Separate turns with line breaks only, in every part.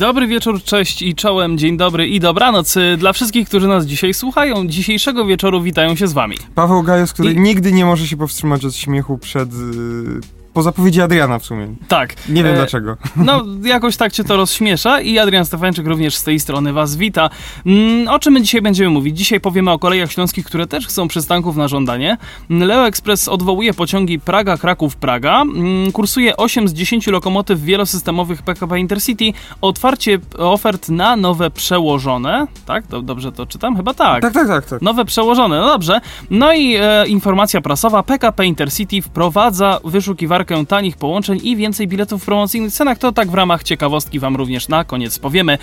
Dobry wieczór, cześć i czołem, dzień dobry i dobranoc dla wszystkich, którzy nas dzisiaj słuchają. Dzisiejszego wieczoru witają się z wami.
Paweł Gajos, który
I-
nigdy nie może się powstrzymać od śmiechu przed... Po zapowiedzi Adriana w sumie.
Tak.
Nie wiem
e,
dlaczego.
No, jakoś tak cię to rozśmiesza i Adrian Stefańczyk również z tej strony was wita. Mm, o czym my dzisiaj będziemy mówić? Dzisiaj powiemy o kolejach śląskich, które też chcą przystanków na żądanie. Leo Express odwołuje pociągi Praga-Kraków-Praga. Mm, Kursuje 8 z 10 lokomotyw wielosystemowych PKP Intercity. Otwarcie ofert na nowe przełożone. Tak? Do- Dobrze to czytam? Chyba tak.
Tak, tak, tak. tak.
Nowe przełożone, no dobrze. No i e, informacja prasowa. PKP Intercity wprowadza wyszukiwarkę tanich połączeń i więcej biletów w promocyjnych cenach. To tak w ramach ciekawostki wam również na koniec powiemy.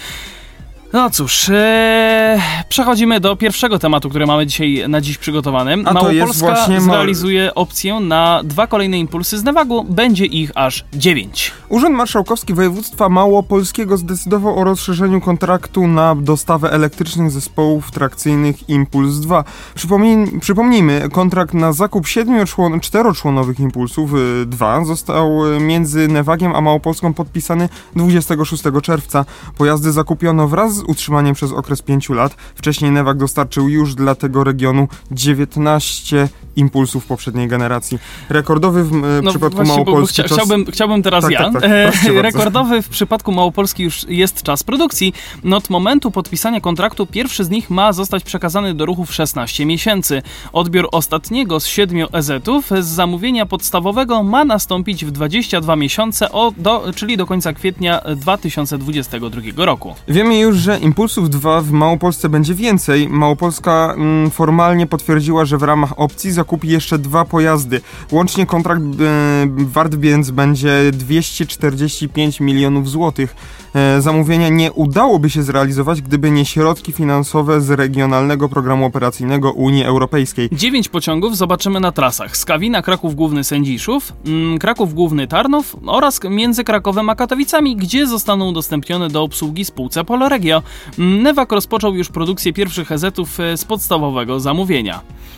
No cóż, e, przechodzimy do pierwszego tematu, który mamy dzisiaj na dziś przygotowany.
A
Małopolska zrealizuje opcję na dwa kolejne impulsy z Newagu. Będzie ich aż dziewięć.
Urząd Marszałkowski Województwa Małopolskiego zdecydował o rozszerzeniu kontraktu na dostawę elektrycznych zespołów trakcyjnych Impuls 2. Przypomnij, przypomnijmy, kontrakt na zakup siedmiu człon, czteroczłonowych Impulsów y, 2 został y, między Newagiem a Małopolską podpisany 26 czerwca. Pojazdy zakupiono wraz z utrzymaniem przez okres 5 lat. Wcześniej Newag dostarczył już dla tego regionu 19 impulsów poprzedniej generacji. Rekordowy w y,
No
przypadku
właśnie, bo, bo
Małopolski
chcia,
czas...
chciałbym, chciałbym teraz
Tak,
ja.
tak, tak.
E, rekordowy w przypadku Małopolski już jest czas produkcji. No od momentu podpisania kontraktu pierwszy z nich ma zostać przekazany do ruchu w 16 miesięcy. Odbiór ostatniego z siedmiu EZ-ów z zamówienia podstawowego ma nastąpić w 22 miesiące, o, do, czyli do końca kwietnia 2022 roku.
Wiemy już, że Impulsów 2 w Małopolsce będzie więcej. Małopolska mm, formalnie potwierdziła, że w ramach opcji zakupi jeszcze dwa pojazdy. Łącznie kontrakt e, wart więc będzie 245 milionów złotych. E, zamówienia nie udałoby się zrealizować, gdyby nie środki finansowe z regionalnego programu operacyjnego Unii Europejskiej.
Dziewięć pociągów zobaczymy na trasach. Skawina, Kraków Główny, Sędziszów, mm, Kraków Główny, Tarnów oraz między Krakowem a Katowicami, gdzie zostaną udostępnione do obsługi spółce Poloregio. Mm, Newak rozpoczął już produkcję pierwszych EZ-ów e, z podstawowego zamówienia.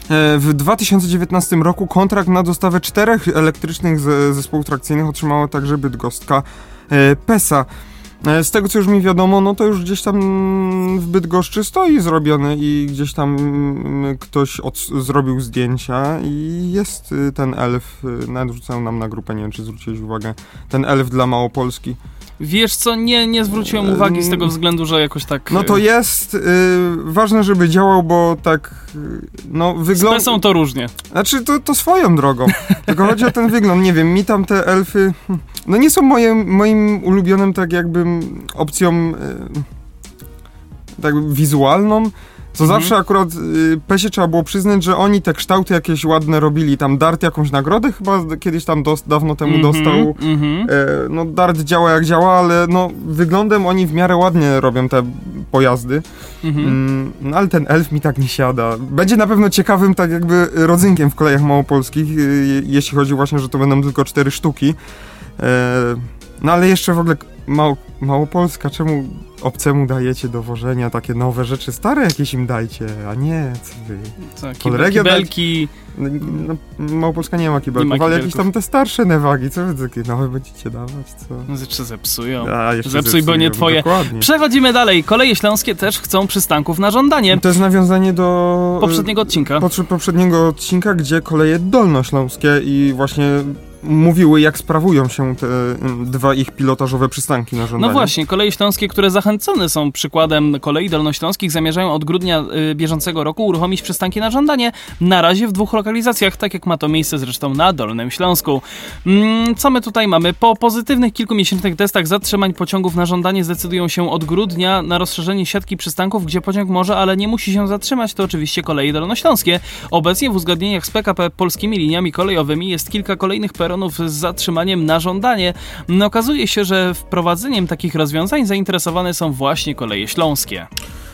E, W 2019 roku kontrakt na dostawę czterech elektrycznych ze- zespołów trakcyjnych otrzymała także bydgostka e, PESA. E, Z tego co już mi wiadomo, no to już gdzieś tam mm, w Bydgoszczy stoi zrobiony i gdzieś tam mm, ktoś od, zrobił zdjęcia i jest y, ten elf, y, nawet nam na grupę, nie wiem czy zwróciłeś uwagę, ten elf dla Małopolski.
Wiesz co, nie, nie zwróciłem uwagi z tego względu, że jakoś tak...
No to jest y, ważne, żeby działał, bo tak, y, no
Z
wygląda...
Pesą to różnie.
Znaczy, to, to swoją drogą. Tylko chodzi o ten wygląd. Nie wiem, mi tam te elfy. No nie są moje, moim ulubionym, tak jakby opcją. E, tak wizualną. Co
Mhm.
zawsze akurat y, Pesie trzeba było przyznać, że oni te kształty jakieś ładne robili. Tam Dart jakąś nagrodę chyba kiedyś tam dos, dawno temu
Mhm,
dostał.
mhm.
E, no Dart działa jak działa, ale no wyglądem oni w miarę ładnie robią te pojazdy.
Mhm.
Mm, no ale ten elf mi tak nie siada. Będzie na pewno ciekawym tak jakby rodzynkiem w kolejach małopolskich, y, je- jeśli chodzi właśnie, że to będą tylko cztery sztuki. E, no ale jeszcze w ogóle Mał, Małopolska, czemu obcemu dajecie do wożenia takie nowe rzeczy? Stare jakieś im dajcie, a nie, co wy.
Co, kib-
Polregio dać-
kibelki...
No, no, Małopolska nie ma kibelków,
Nie ma
ale jakieś tam te starsze newagi, co wy takie nowe będziecie dawać, co?
Czy zepsują?
A, jeszcze
Zepsuj, bo nie
zepsują,
twoje.
Dokładnie.
Przechodzimy dalej. Koleje śląskie też chcą przystanków na żądanie.
To jest nawiązanie do...
Poprzedniego odcinka.
Potrze- poprzedniego odcinka, gdzie koleje dolnośląskie i właśnie mówiły, jak sprawują się te mm, dwa ich pilotażowe przystanki na żądanie.
No właśnie, koleje śląskie, które zachęcone są przykładem kolei dolnośląskich, zamierzają od grudnia y, bieżącego roku uruchomić przystanki na żądanie. Na razie w dwóch lokalizacjach, tak jak ma to miejsce zresztą na Dolnym Śląsku. Mm, co my tutaj mamy? Po pozytywnych kilkumiesięcznych testach zatrzymań pociągów na żądanie zdecydują się od grudnia na rozszerzenie siatki przystanków, gdzie pociąg może, ale nie musi się zatrzymać. To oczywiście koleje dolnośląskie. Obecnie w uzgodnieniach z PKP polskimi liniami kolejowymi jest kilka kolejnych peronów z zatrzymaniem na żądanie. No, okazuje się, że wprowadzeniem takich rozwiązań zainteresowane są właśnie koleje śląskie.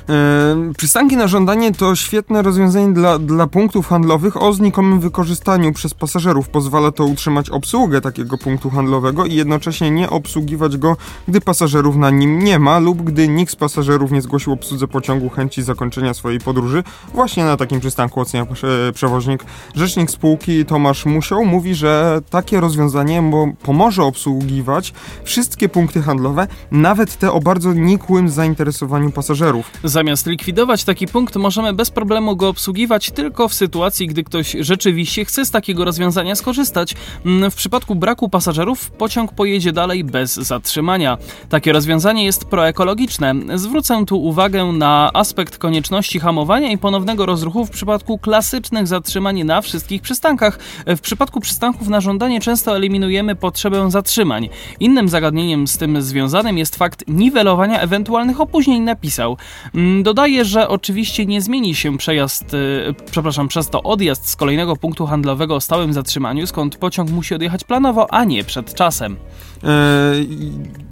E, przystanki na żądanie to świetne rozwiązanie dla, dla punktów handlowych o znikomym wykorzystaniu przez pasażerów. Pozwala to utrzymać obsługę takiego punktu handlowego i jednocześnie nie obsługiwać go, gdy pasażerów na nim nie ma lub gdy nikt z pasażerów nie zgłosił obsłudze pociągu chęci zakończenia swojej podróży. Właśnie na takim przystanku ocenia przewoźnik. Rzecznik spółki Tomasz Musiał mówi, że takie rozwiązanie pomoże obsługiwać wszystkie punkty handlowe, nawet te o bardzo nikłym zainteresowaniu pasażerów.
Zamiast likwidować taki punkt, możemy bez problemu go obsługiwać tylko w sytuacji, gdy ktoś rzeczywiście chce z takiego rozwiązania skorzystać. Mm, w przypadku braku pasażerów pociąg pojedzie dalej bez zatrzymania. Takie rozwiązanie jest proekologiczne. Zwrócę tu uwagę na aspekt konieczności hamowania i ponownego rozruchu w przypadku klasycznych zatrzymań na wszystkich przystankach. W przypadku przystanków na żądanie często eliminujemy potrzebę zatrzymań. Innym zagadnieniem z tym związanym jest fakt niwelowania ewentualnych opóźnień, napisał. Mm, dodaje, że oczywiście nie zmieni się przejazd, y, przepraszam, przez to odjazd z kolejnego punktu handlowego o stałym zatrzymaniu, skąd pociąg musi odjechać planowo, a nie przed czasem.
Eee,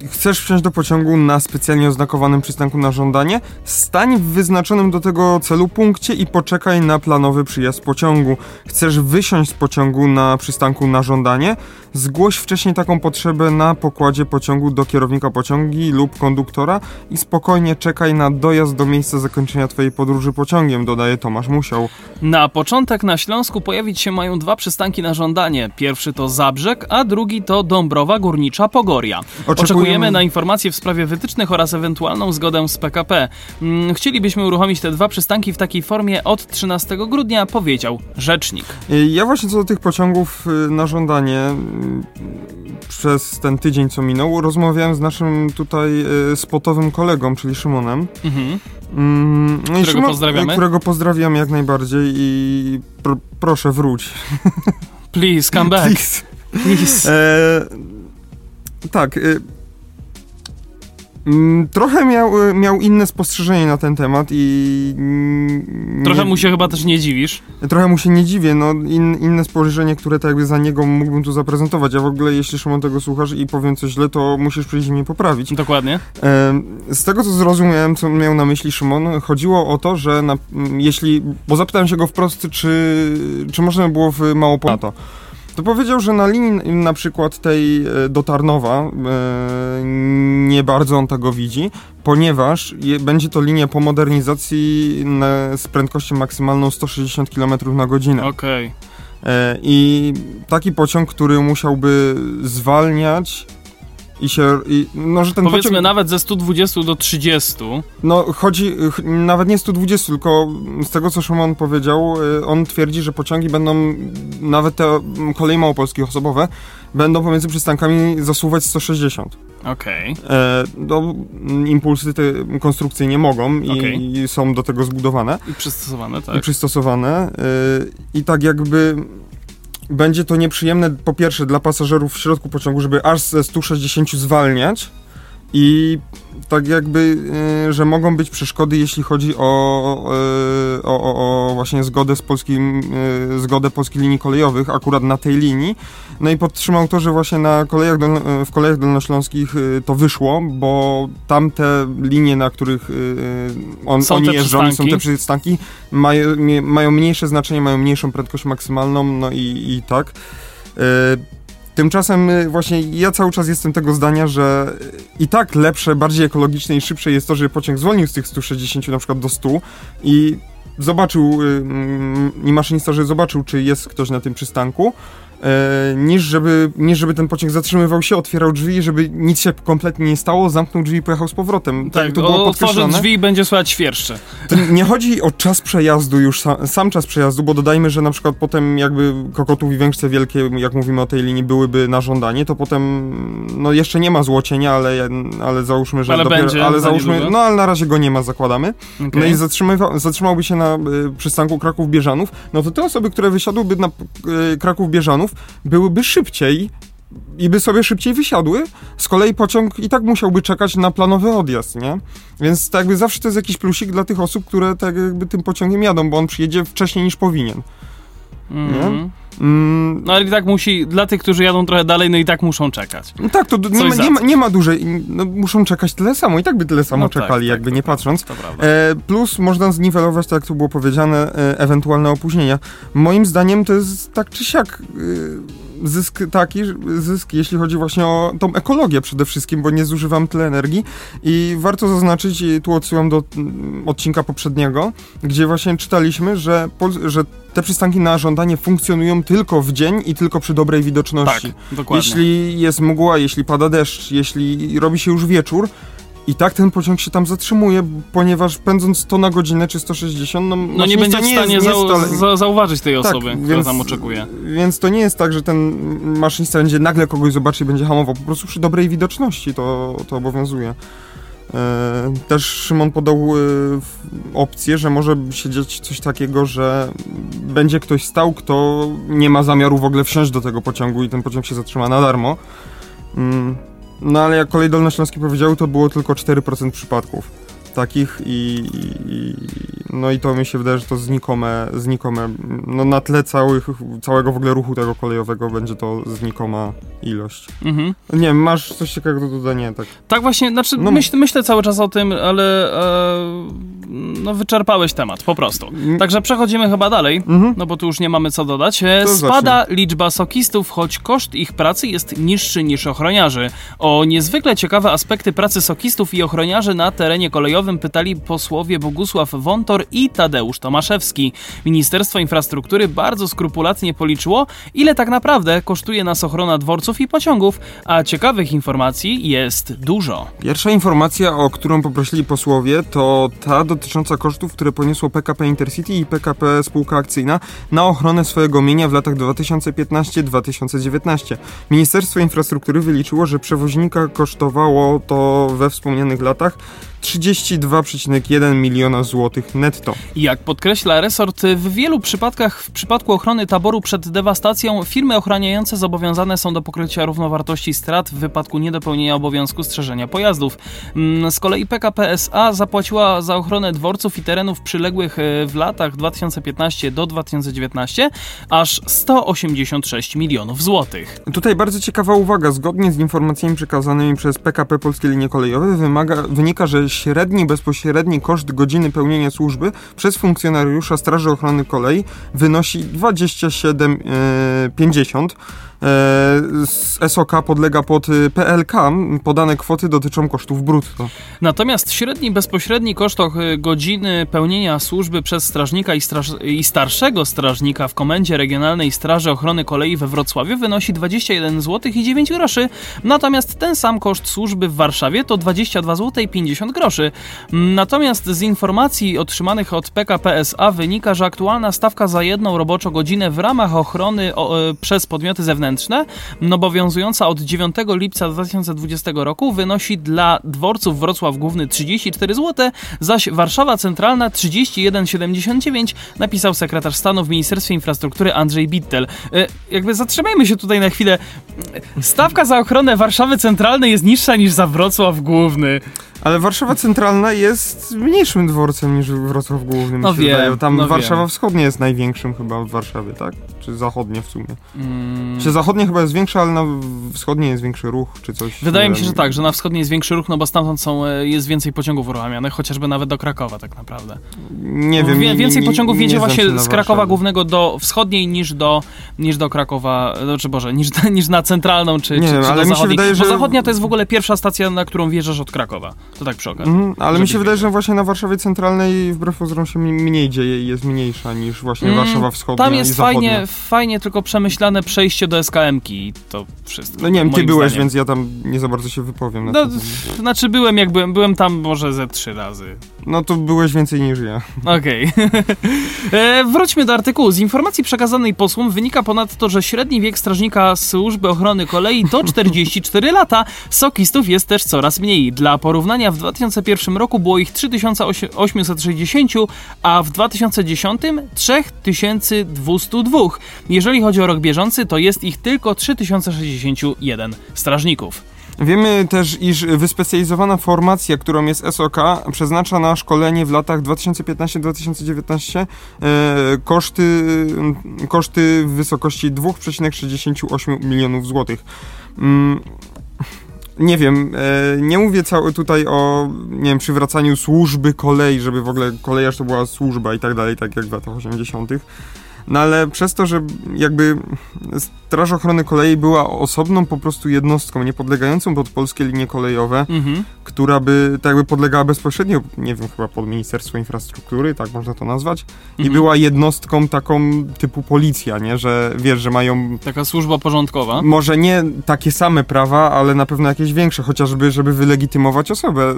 chcesz wsiąść do pociągu na specjalnie oznakowanym przystanku na żądanie? Stań w wyznaczonym do tego celu punkcie i poczekaj na planowy przyjazd pociągu. Chcesz wysiąść z pociągu na przystanku na żądanie? Zgłoś wcześniej taką potrzebę na pokładzie pociągu do kierownika pociągi lub konduktora i spokojnie czekaj na dojazd do miejsca zakończenia Twojej podróży pociągiem, dodaje Tomasz Musiał.
Na początek na Śląsku pojawić się mają dwa przystanki na żądanie. Pierwszy to Zabrzeg, a drugi to Dąbrowa Górnicza Pogoria. Oczekujemy, Oczekujemy na informacje w sprawie wytycznych oraz ewentualną zgodę z PKP. Mm, chcielibyśmy uruchomić te dwa przystanki w takiej formie od 13 grudnia, powiedział rzecznik.
Ja właśnie co do tych pociągów y, na żądanie przez ten tydzień, co minął, rozmawiałem z naszym tutaj y, spotowym kolegą, czyli Szymonem. Mhm.
Mm, którego Szymon, pozdrawiamy.
Którego pozdrawiam jak najbardziej i pr proszę wróć.
Please, come back.
Please. Please. E, tak. Mm, trochę miał, y, miał inne spostrzeżenie na ten temat i...
Trochę mu się chyba też nie dziwisz.
Trochę mu się nie dziwię, no in, inne spojrzenie, które tak jakby za niego mógłbym tu zaprezentować. Ja w ogóle, jeśli Szymon tego słuchasz i powiem coś źle, to musisz przyjść mnie poprawić.
Dokładnie.
z tego, co zrozumiałem, co miał na myśli Szymon, chodziło o to, że na, jeśli... Bo zapytałem się go wprost, czy, czy można było w Małopolsce to powiedział, że na linii na przykład tej e, do Tarnowa e, nie bardzo on tego widzi, ponieważ będzie to linia po modernizacji z prędkością maksymalną 160 km na godzinę.
Okej.
Okay. E, I taki pociąg, który musiałby zwalniać i się. I, no, że ten
Powiedzmy
pociąg,
nawet ze 120 do 30.
No chodzi, nawet nie 120, tylko z tego co Szymon powiedział, y, on twierdzi, że pociągi będą, nawet te kolei małopolskich osobowe, będą pomiędzy przystankami zasuwać 160.
Okej. Okay. E,
no, impulsy te konstrukcyjnie mogą i, okay. i, są do tego zbudowane.
I przystosowane, tak.
I przystosowane. Y, I tak jakby będzie to nieprzyjemne po pierwsze dla pasażerów w środku pociągu, żeby aż ze 160 zwalniać i tak jakby, y, że mogą być przeszkody, jeśli chodzi o, y, o, o, o właśnie zgodę z polskim, y, zgodę polskich linii kolejowych, akurat na tej linii. No i podtrzymał to, że właśnie na kolejach w kolejach dolnośląskich to wyszło, bo tamte linie, na których on, są oni jeżdżą, są te przystanki, mają, mają mniejsze znaczenie, mają mniejszą prędkość maksymalną, no i, i tak. Tymczasem y, właśnie ja cały czas jestem tego zdania, że i tak lepsze, bardziej ekologiczne i szybsze jest to, że pociąg zwolnił z tych 160 na przykład do 100 i zobaczył, y, mm, i maszynista, że zobaczył, czy jest ktoś na tym przystanku, niż żeby, niż żeby ten pociąg zatrzymywał się, otwierał drzwi, żeby nic się kompletnie nie stało, zamknął drzwi i pojechał z powrotem.
Tak, tak to było otworzy drzwi i będzie słychać świerszcze.
To nie chodzi o czas przejazdu już, sam, sam, czas przejazdu, bo dodajmy, że na przykład potem jakby Kokotów i Węgrzce Wielkie, jak mówimy o tej linii, byłyby na żądanie, to potem, no jeszcze nie ma złocienia, ale, ale załóżmy, że
ale
dopiero,
będzie,
ale załóżmy, no ale na razie go nie ma, zakładamy. Okay. No i zatrzymałby się na y, przystanku Kraków-Bieżanów, no to te osoby, które wysiadłyby na y, Kraków-Bieżanów, byłyby szybciej i by sobie szybciej wysiadły. Z kolei pociąg i tak musiałby czekać na planowy odjazd, nie? Więc tak jakby zawsze to jest jakiś plusik dla tych osób, które tak jakby tym pociągiem jadą, bo on przyjedzie wcześniej niż powinien.
Mm.
Mm,
No ale i tak musi, dla tych, którzy jadą trochę dalej, no i tak muszą czekać.
no tak, to nie nie, ma, nie ma dłużej. No, muszą czekać tyle samo i tak by tyle samo
No tak,
czekali,
tak,
jakby
to
nie patrząc. E, plus można zniwelować, tak jak tu było powiedziane, e, ewentualne opóźnienia. Moim zdaniem to jest tak czy siak e, zysk taki, zysk jeśli chodzi właśnie o tą ekologię przede wszystkim, bo nie zużywam tyle energii i warto zaznaczyć, i tu odsyłam do mm, odcinka poprzedniego, gdzie właśnie czytaliśmy, że, że te przystanki na żądanie funkcjonują tylko w dzień i tylko przy dobrej
tak,
widoczności.
dokładnie.
Jeśli jest mgła, jeśli pada deszcz, jeśli robi się już wieczór, i tak ten pociąg się tam zatrzymuje, ponieważ pędząc 100 na godzinę czy 160, no,
No nie będzie w stanie
jest,
zau-
jest
zauważyć tej
Tak,
osoby, która
więc-
tam oczekuje.
Więc to nie jest tak, że ten maszynista będzie nagle kogoś zobaczy i będzie hamował. Po prostu przy dobrej widoczności to, to obowiązuje. E, Też Szymon podał e, opcję, że może się dziać coś takiego, że będzie ktoś stał, kto nie ma zamiaru w ogóle wsiąść do tego pociągu i ten pociąg się zatrzyma na darmo. No ale jak kolej dolnośląskie powiedziały, to było tylko 4% przypadków takich i, i no i to mi się wydaje, że to znikome, znikome no na tle całych, całego w ogóle ruchu tego kolejowego będzie to znikoma ilość.
Mhm.
Nie masz coś ciekawego do dodania, tak?
Tak właśnie, znaczy
No-
myśl, myślę cały czas o tym, ale e, no wyczerpałeś temat, po prostu. Także przechodzimy chyba dalej,
Mhm.
no bo tu już nie mamy co dodać. E, Spada liczba sokistów, choć koszt ich pracy jest niższy niż ochroniarzy. O niezwykle ciekawe aspekty pracy sokistów i ochroniarzy na terenie kolejowym pytali posłowie Bogusław Wątor i Tadeusz Tomaszewski. Ministerstwo Infrastruktury bardzo skrupulatnie policzyło, ile tak naprawdę kosztuje nas ochrona dworców i pociągów, a ciekawych informacji jest dużo.
Pierwsza informacja, o którą poprosili posłowie, to ta dotycząca kosztów, które poniosło PKP Intercity i PKP Spółka Akcyjna na ochronę swojego mienia w latach 2015-2019. Ministerstwo Infrastruktury wyliczyło, że przewoźnika kosztowało to we wspomnianych latach 32,1 miliona złotych netto.
Jak podkreśla resort, w wielu przypadkach w przypadku ochrony taboru przed dewastacją firmy ochraniające zobowiązane są do pokrycia równowartości strat w wypadku niedopełnienia obowiązku strzeżenia pojazdów. Mm, Z kolei PKP SA zapłaciła za ochronę dworców i terenów przyległych e, w latach 2015 do 2019 aż 186 milionów złotych.
Tutaj bardzo ciekawa uwaga. Zgodnie z informacjami przekazanymi przez PKP Polskie Linie Kolejowe wymaga, wynika, że średni bezpośredni koszt godziny pełnienia służby przez funkcjonariusza Straży Ochrony Kolei wynosi 27,50. E, z SOK podlega pod y, PLK. Podane kwoty dotyczą kosztów brutto.
Natomiast średni bezpośredni koszt och- godziny pełnienia służby przez strażnika i, straż i starszego strażnika w Komendzie Regionalnej Straży Ochrony Kolei we Wrocławiu wynosi 21 zł i 9 groszy, natomiast ten sam koszt służby w Warszawie to 22 zł i 50 groszy. Natomiast z informacji otrzymanych od PKP SA wynika, że aktualna stawka za jedną roboczą godzinę w ramach ochrony e, przez podmioty zewnętrzne, no obowiązująca od 9 lipca 2020 roku, wynosi dla dworców Wrocław Główny 34 zł, zaś Warszawa Centralna 31,79, napisał sekretarz stanu w Ministerstwie Infrastruktury Andrzej Bittel. E, Jakby zatrzymajmy się tutaj na chwilę. Stawka za ochronę Warszawy Centralnej jest niższa niż za Wrocław Główny.
Ale Warszawa Centralna jest mniejszym dworcem niż Wrocław Główny.
No wiem,
wydaje. Tam
no
Warszawa
wiem.
Wschodnia jest największym chyba w Warszawie, tak? Czy zachodnia w sumie?
Mm.
Czy zachodnie chyba jest większa, ale na wschodniej jest większy ruch, czy coś.
Wydaje mi się, że tak, że na wschodniej jest większy ruch, no bo stamtąd są, e, jest więcej pociągów uruchamianych, chociażby nawet do Krakowa tak naprawdę.
Nie wiem.
Wie, więcej
nie-
pociągów jedzie właśnie z Krakowa. Głównego do wschodniej niż do, niż do Krakowa, znaczy Boże, niż, niż na centralną czy,
Nie
czy,
wiem,
czy
ale
do
mi się
zachodniej.
wydaje,
Bo
że-
zachodnia to jest w ogóle pierwsza stacja, na którą wjeżdżasz od Krakowa. To tak przy okazji.
Mhm, ale mi się wydaje, że właśnie na Warszawie Centralnej wbrew pozorom się mniej dzieje i jest mniejsza niż właśnie
Mm,
Warszawa Wschodnia
Tam
i
jest
Zachodnia.
fajnie, fajnie tylko przemyślane przejście do SKM-ki i to wszystko.
No nie wiem, ty byłeś,
zdaniem.
więc ja tam nie za bardzo się wypowiem
No, znaczy byłem jak byłem, byłem tam może ze trzy razy.
No to byłeś więcej niż ja.
Okej. E, Wróćmy do artykułu. Z informacji przekazanej posłom wynika ponadto, że średni wiek strażnika służby ochrony kolei to 44 lata. Sokistów jest też coraz mniej. Dla porównania w 2001 roku było ich 3860, a w 2010 3202. Jeżeli chodzi o rok bieżący, to jest ich tylko 3061 strażników.
Wiemy też, iż wyspecjalizowana formacja, którą jest SOK, przeznacza na szkolenie w latach 2015-2019 e, koszty, koszty w wysokości 2,68 milionów złotych. Mm, nie wiem, e, nie mówię cały tutaj o, nie wiem, przywracaniu służby kolei, żeby w ogóle kolejarz to była służba i tak dalej, tak jak w latach 80. No ale przez to, że jakby Straż Ochrony Kolei była osobną po prostu jednostką, niepodlegającą pod polskie linie kolejowe,
Mhm.
która by tak jakby podlegała bezpośrednio, nie wiem, chyba pod Ministerstwo Infrastruktury, tak można to nazwać, i
Mhm.
była jednostką taką typu policja, nie, że wiesz, że mają
Taka służba porządkowa.
może nie takie same prawa, ale na pewno jakieś większe, chociażby, żeby wylegitymować osobę.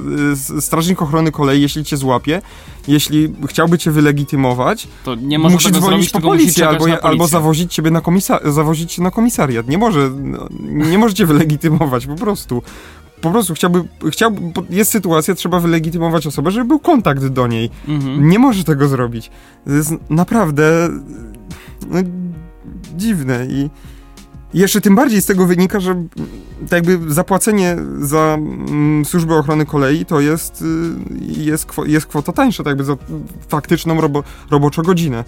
Strażnik Ochrony Kolei, jeśli cię złapie, jeśli chciałby cię wylegitymować,
To nie może
musi
tego
dzwonić
zrobić,
po albo, albo zawozić ciebie na komisa- zawozić na komisariat. Nie może, no, nie możecie wylegitymować, po prostu. Po prostu chciałby, chciałby, jest sytuacja, trzeba wylegitymować osobę, żeby był kontakt do niej.
Mhm.
Nie może tego zrobić. To jest naprawdę no, dziwne i jeszcze tym bardziej z tego wynika, że tak jakby zapłacenie za mm, służbę ochrony kolei to jest, y, jest, kwo, jest kwota tańsza, tak jakby za faktyczną robo, roboczą godzinę.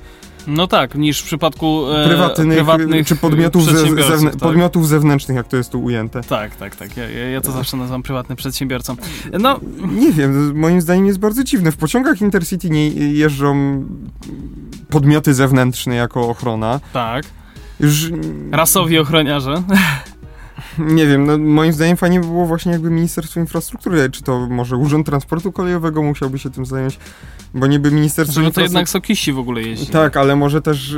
No tak, niż w przypadku e,
Prywatnych,
prywatnych
czy podmiotów, ze,
przedsiębiorców,
zewnę,
tak.
podmiotów zewnętrznych, jak to jest tu ujęte.
Tak, tak, tak. Ja, ja, ja to zawsze nazywam prywatnym przedsiębiorcą. No,
Nie wiem, moim zdaniem jest bardzo dziwne. W pociągach Intercity nie jeżdżą podmioty zewnętrzne jako ochrona.
tak.
Już
Rasowi ochroniarze.
Nie wiem, no moim zdaniem fajnie by było właśnie jakby Ministerstwo Infrastruktury, czy to może Urząd Transportu Kolejowego musiałby się tym zająć, bo niby Ministerstwo
Żeby to
Infrastruktury...
jednak sokiści w ogóle jeździ.
Tak, ale może też,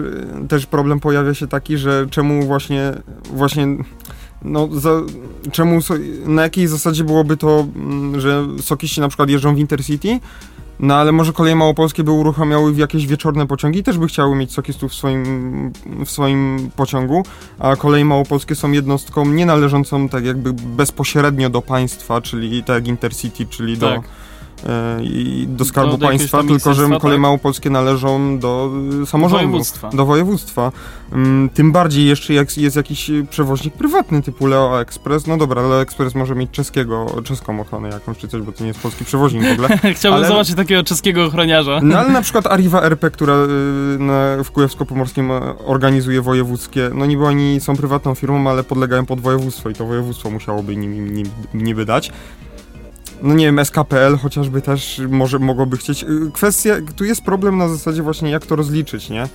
też problem pojawia się taki, że czemu właśnie, właśnie no, za, czemu, na jakiej zasadzie byłoby to, mm, że sokiści na przykład jeżdżą w Intercity, no ale może koleje małopolskie by uruchamiały jakieś wieczorne pociągi też by chciały mieć sokistów w swoim, w swoim pociągu, a koleje małopolskie są jednostką nie należącą tak jakby bezpośrednio do państwa, czyli tak jak Intercity, czyli do,
Tak.
e, i do Skarbu
Do- do
Państwa, tylko że koleje
tak.
małopolskie należą do samorządu.
Województwa.
Do województwa. Mm, Tym bardziej jeszcze jak jest jakiś y, przewoźnik prywatny typu Leo Express. No dobra, Leo Express może mieć czeskiego, czeską ochronę jakąś czy coś, bo to nie jest polski przewoźnik w ogóle.
Chciałbym
Ale-
zobaczyć takiego czeskiego ochroniarza.
No ale na przykład Arriva RP, która na, w Kujawsko-Pomorskim e, organizuje wojewódzkie, no niby oni są prywatną firmą, ale podlegają pod województwo i to województwo musiałoby nim, nim, niby dać. No nie wiem, SKPL chociażby też może mogłoby chcieć. Y, Kwestia, tu jest problem na zasadzie właśnie jak to rozliczyć, nie?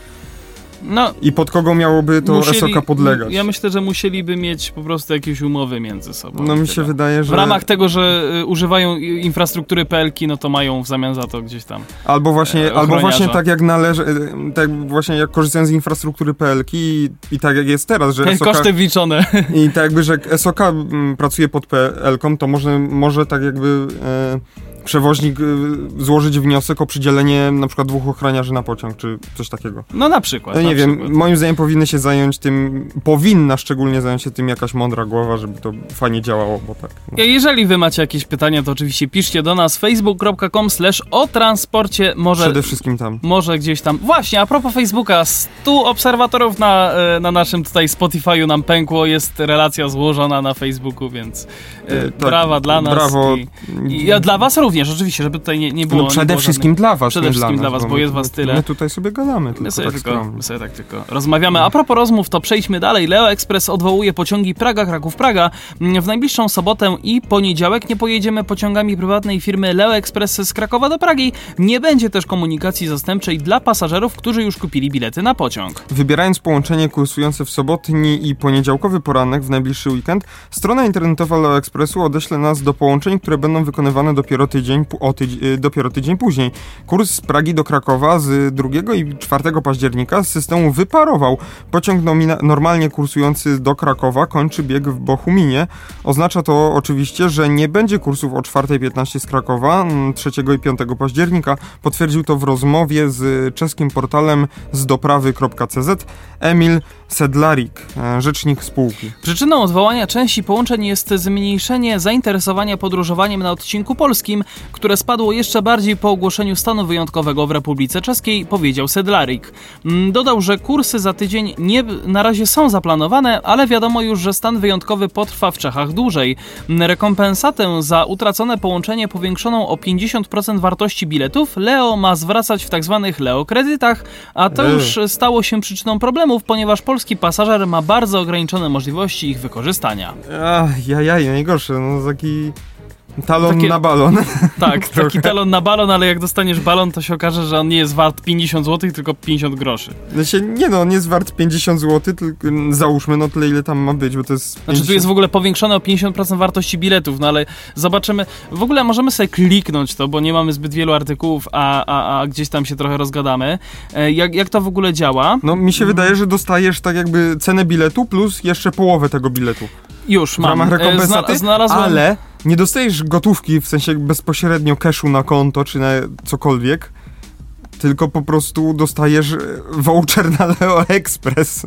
No,
I pod kogo miałoby to
musieli-
SOK podlegać?
Ja myślę, że musieliby mieć po prostu jakieś umowy między sobą.
No mi się wydaje, że...
W ramach tego, że y, używają infrastruktury PLK, no to mają w zamian za to gdzieś tam.
Albo właśnie,
e,
albo właśnie tak jak należy, e, tak właśnie jak korzystają z infrastruktury PLK i, i tak jak jest teraz, że SOK,
Koszty wliczone.
i tak jakby, że SOK mm, pracuje pod PLK, to może, może tak jakby e, przewoźnik e, złożyć wniosek o przydzielenie na przykład dwóch ochroniarzy na pociąg, czy coś takiego.
No na przykład.
No
na
nie wiem,
przykład.
moim zdaniem powinny się zająć tym, powinna szczególnie zająć się tym jakaś mądra głowa, żeby to fajnie działało, bo tak. No.
Jeżeli wy macie jakieś pytania, to oczywiście piszcie do nas facebook.com slash o transporcie. Może,
Przede wszystkim tam.
może gdzieś tam. Właśnie, a propos Facebooka, 100 obserwatorów na, e, na naszym tutaj Spotify'u nam pękło, jest relacja złożona na Facebooku, więc e,
E, tak,
brawa dla nas.
Brawo.
I, i ja dla was również, oczywiście, żeby tutaj nie, nie było...
No przede
było
wszystkim dla was,
przede wszystkim
dla, nas,
dla was, bo
my-
jest was tyle.
My tutaj sobie gadamy, tylko
My sobie,
tak
tylko,
skromnie.
my sobie tak tylko rozmawiamy. A propos rozmów, to przejdźmy dalej. Leo Express odwołuje pociągi Praga, Kraków, Praga. Mm, W najbliższą sobotę i poniedziałek nie pojedziemy pociągami prywatnej firmy Leo Express z Krakowa do Pragi. Nie będzie też komunikacji zastępczej dla pasażerów, którzy już kupili bilety na pociąg.
Wybierając połączenie kursujące w sobotni i poniedziałkowy poranek w najbliższy weekend, strona internetowa Leo Expressu odeśle nas do połączeń, które będą wykonywane dopiero tydzień, o dopiero tydzień później. Kurs z Pragi do Krakowa z 2 i 4 października z systemu wyparował. Pociąg normalnie kursujący do Krakowa kończy bieg w Bochuminie. Oznacza to oczywiście, że nie będzie kursów o 4.15 z Krakowa mm, 3 i 5 października. Potwierdził to w rozmowie z czeskim portalem zdoprawy.cz Emil Sedlarik, e, rzecznik spółki.
Przyczyną odwołania części połączeń jest zmniejszenie zainteresowania podróżowaniem na odcinku polskim. które spadło jeszcze bardziej po ogłoszeniu stanu wyjątkowego w Republice Czeskiej, powiedział Sedlarik. Mm, dodał, że kursy za tydzień nie, na razie są zaplanowane, ale wiadomo już, że stan wyjątkowy potrwa w Czechach dłużej. Rekompensatę za utracone połączenie powiększoną o 50% wartości biletów Leo ma zwracać w tzw. Tak Leo kredytach, a to już stało się przyczyną problemów, ponieważ polski pasażer ma bardzo ograniczone możliwości ich wykorzystania.
Ach, jajaj, najgorsze, no taki talon
Takie-
na balon.
Tak, taki talon na balon, ale jak dostaniesz balon, to się okaże, że on nie jest wart 50 zł, tylko 50 groszy.
Znaczy, nie no, on jest wart 50 zł, tylko mm, załóżmy, no tyle ile tam ma być, bo to jest...
Znaczy tu jest w ogóle powiększone o 50% wartości biletów, no ale zobaczymy. W ogóle możemy sobie kliknąć to, bo nie mamy zbyt wielu artykułów, a, a, a gdzieś tam się trochę rozgadamy. E, jak, jak to w ogóle działa?
No mi się wydaje, że dostajesz tak jakby cenę biletu plus jeszcze połowę tego biletu
Już
w
mam.
ramach
E,
rekompensaty,
zna- znalazłem...
ale nie dostajesz gotówki, w sensie bezpośrednio cashu na konto czy na cokolwiek, tylko po prostu dostajesz e, voucher na Leo Express.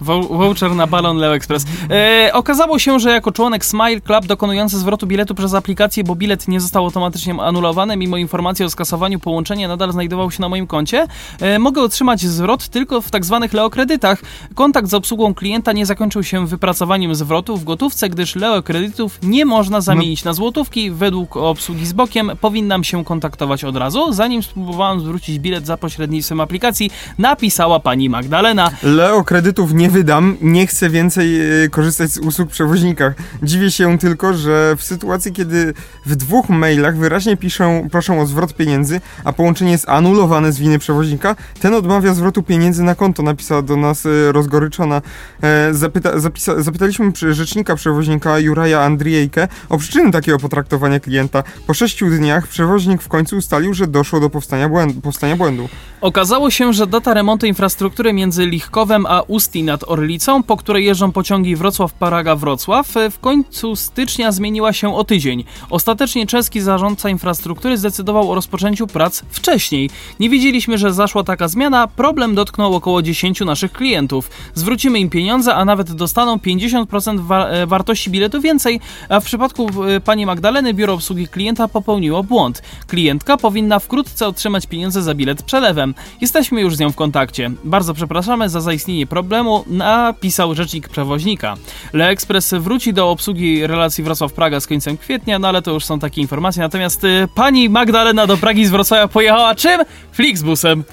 Vou- Voucher na balon Leo Express. E, okazało się, że jako członek Smile Club dokonujący zwrotu biletu przez aplikację, bo bilet nie został automatycznie anulowany, mimo informacji o skasowaniu połączenia nadal znajdował się na moim koncie, e, mogę otrzymać zwrot tylko w tak zwanych Leo kredytach. Kontakt z obsługą klienta nie zakończył się wypracowaniem zwrotu w gotówce, gdyż Leo kredytów nie można zamienić na złotówki. Według obsługi z bokiem powinnam się kontaktować od razu. Zanim spróbowałam zwrócić bilet za pośrednictwem aplikacji, napisała pani Magdalena.
Leo kredytów nie wydam, nie chcę więcej e, korzystać z usług w przewoźnikach. Dziwię się tylko, że w sytuacji, kiedy w dwóch mailach wyraźnie piszą, proszą o zwrot pieniędzy, a połączenie jest anulowane z winy przewoźnika, ten odmawia zwrotu pieniędzy na konto, napisała do nas e, rozgoryczona. E, Zapyta, zapisa, zapytaliśmy rzecznika przewoźnika Juraja Andrzejkę o przyczyny takiego potraktowania klienta. Po sześciu dniach przewoźnik w końcu ustalił, że doszło do powstania błędu. Powstania błędu.
Okazało się, że data remontu infrastruktury między Lichkowem a Usti nad Orlicą, po której jeżdżą pociągi Wrocław-Paraga-Wrocław, w końcu stycznia zmieniła się o tydzień. Ostatecznie czeski zarządca infrastruktury zdecydował o rozpoczęciu prac wcześniej. Nie wiedzieliśmy, że zaszła taka zmiana, problem dotknął około 10 naszych klientów. Zwrócimy im pieniądze, a nawet dostaną 50% wa- e, wartości biletu więcej, a w przypadku e, pani Magdaleny biuro obsługi klienta popełniło błąd. Klientka powinna wkrótce otrzymać pieniądze za bilet przelewem. Jesteśmy już z nią w kontakcie. Bardzo przepraszamy za zaistnienie problemu, napisał rzecznik przewoźnika. Le Express wróci do obsługi relacji Wrocław-Praga z końcem kwietnia, no ale to już są takie informacje. Natomiast y, pani Magdalena do Pragi z Wrocławia pojechała czym? Flixbusem.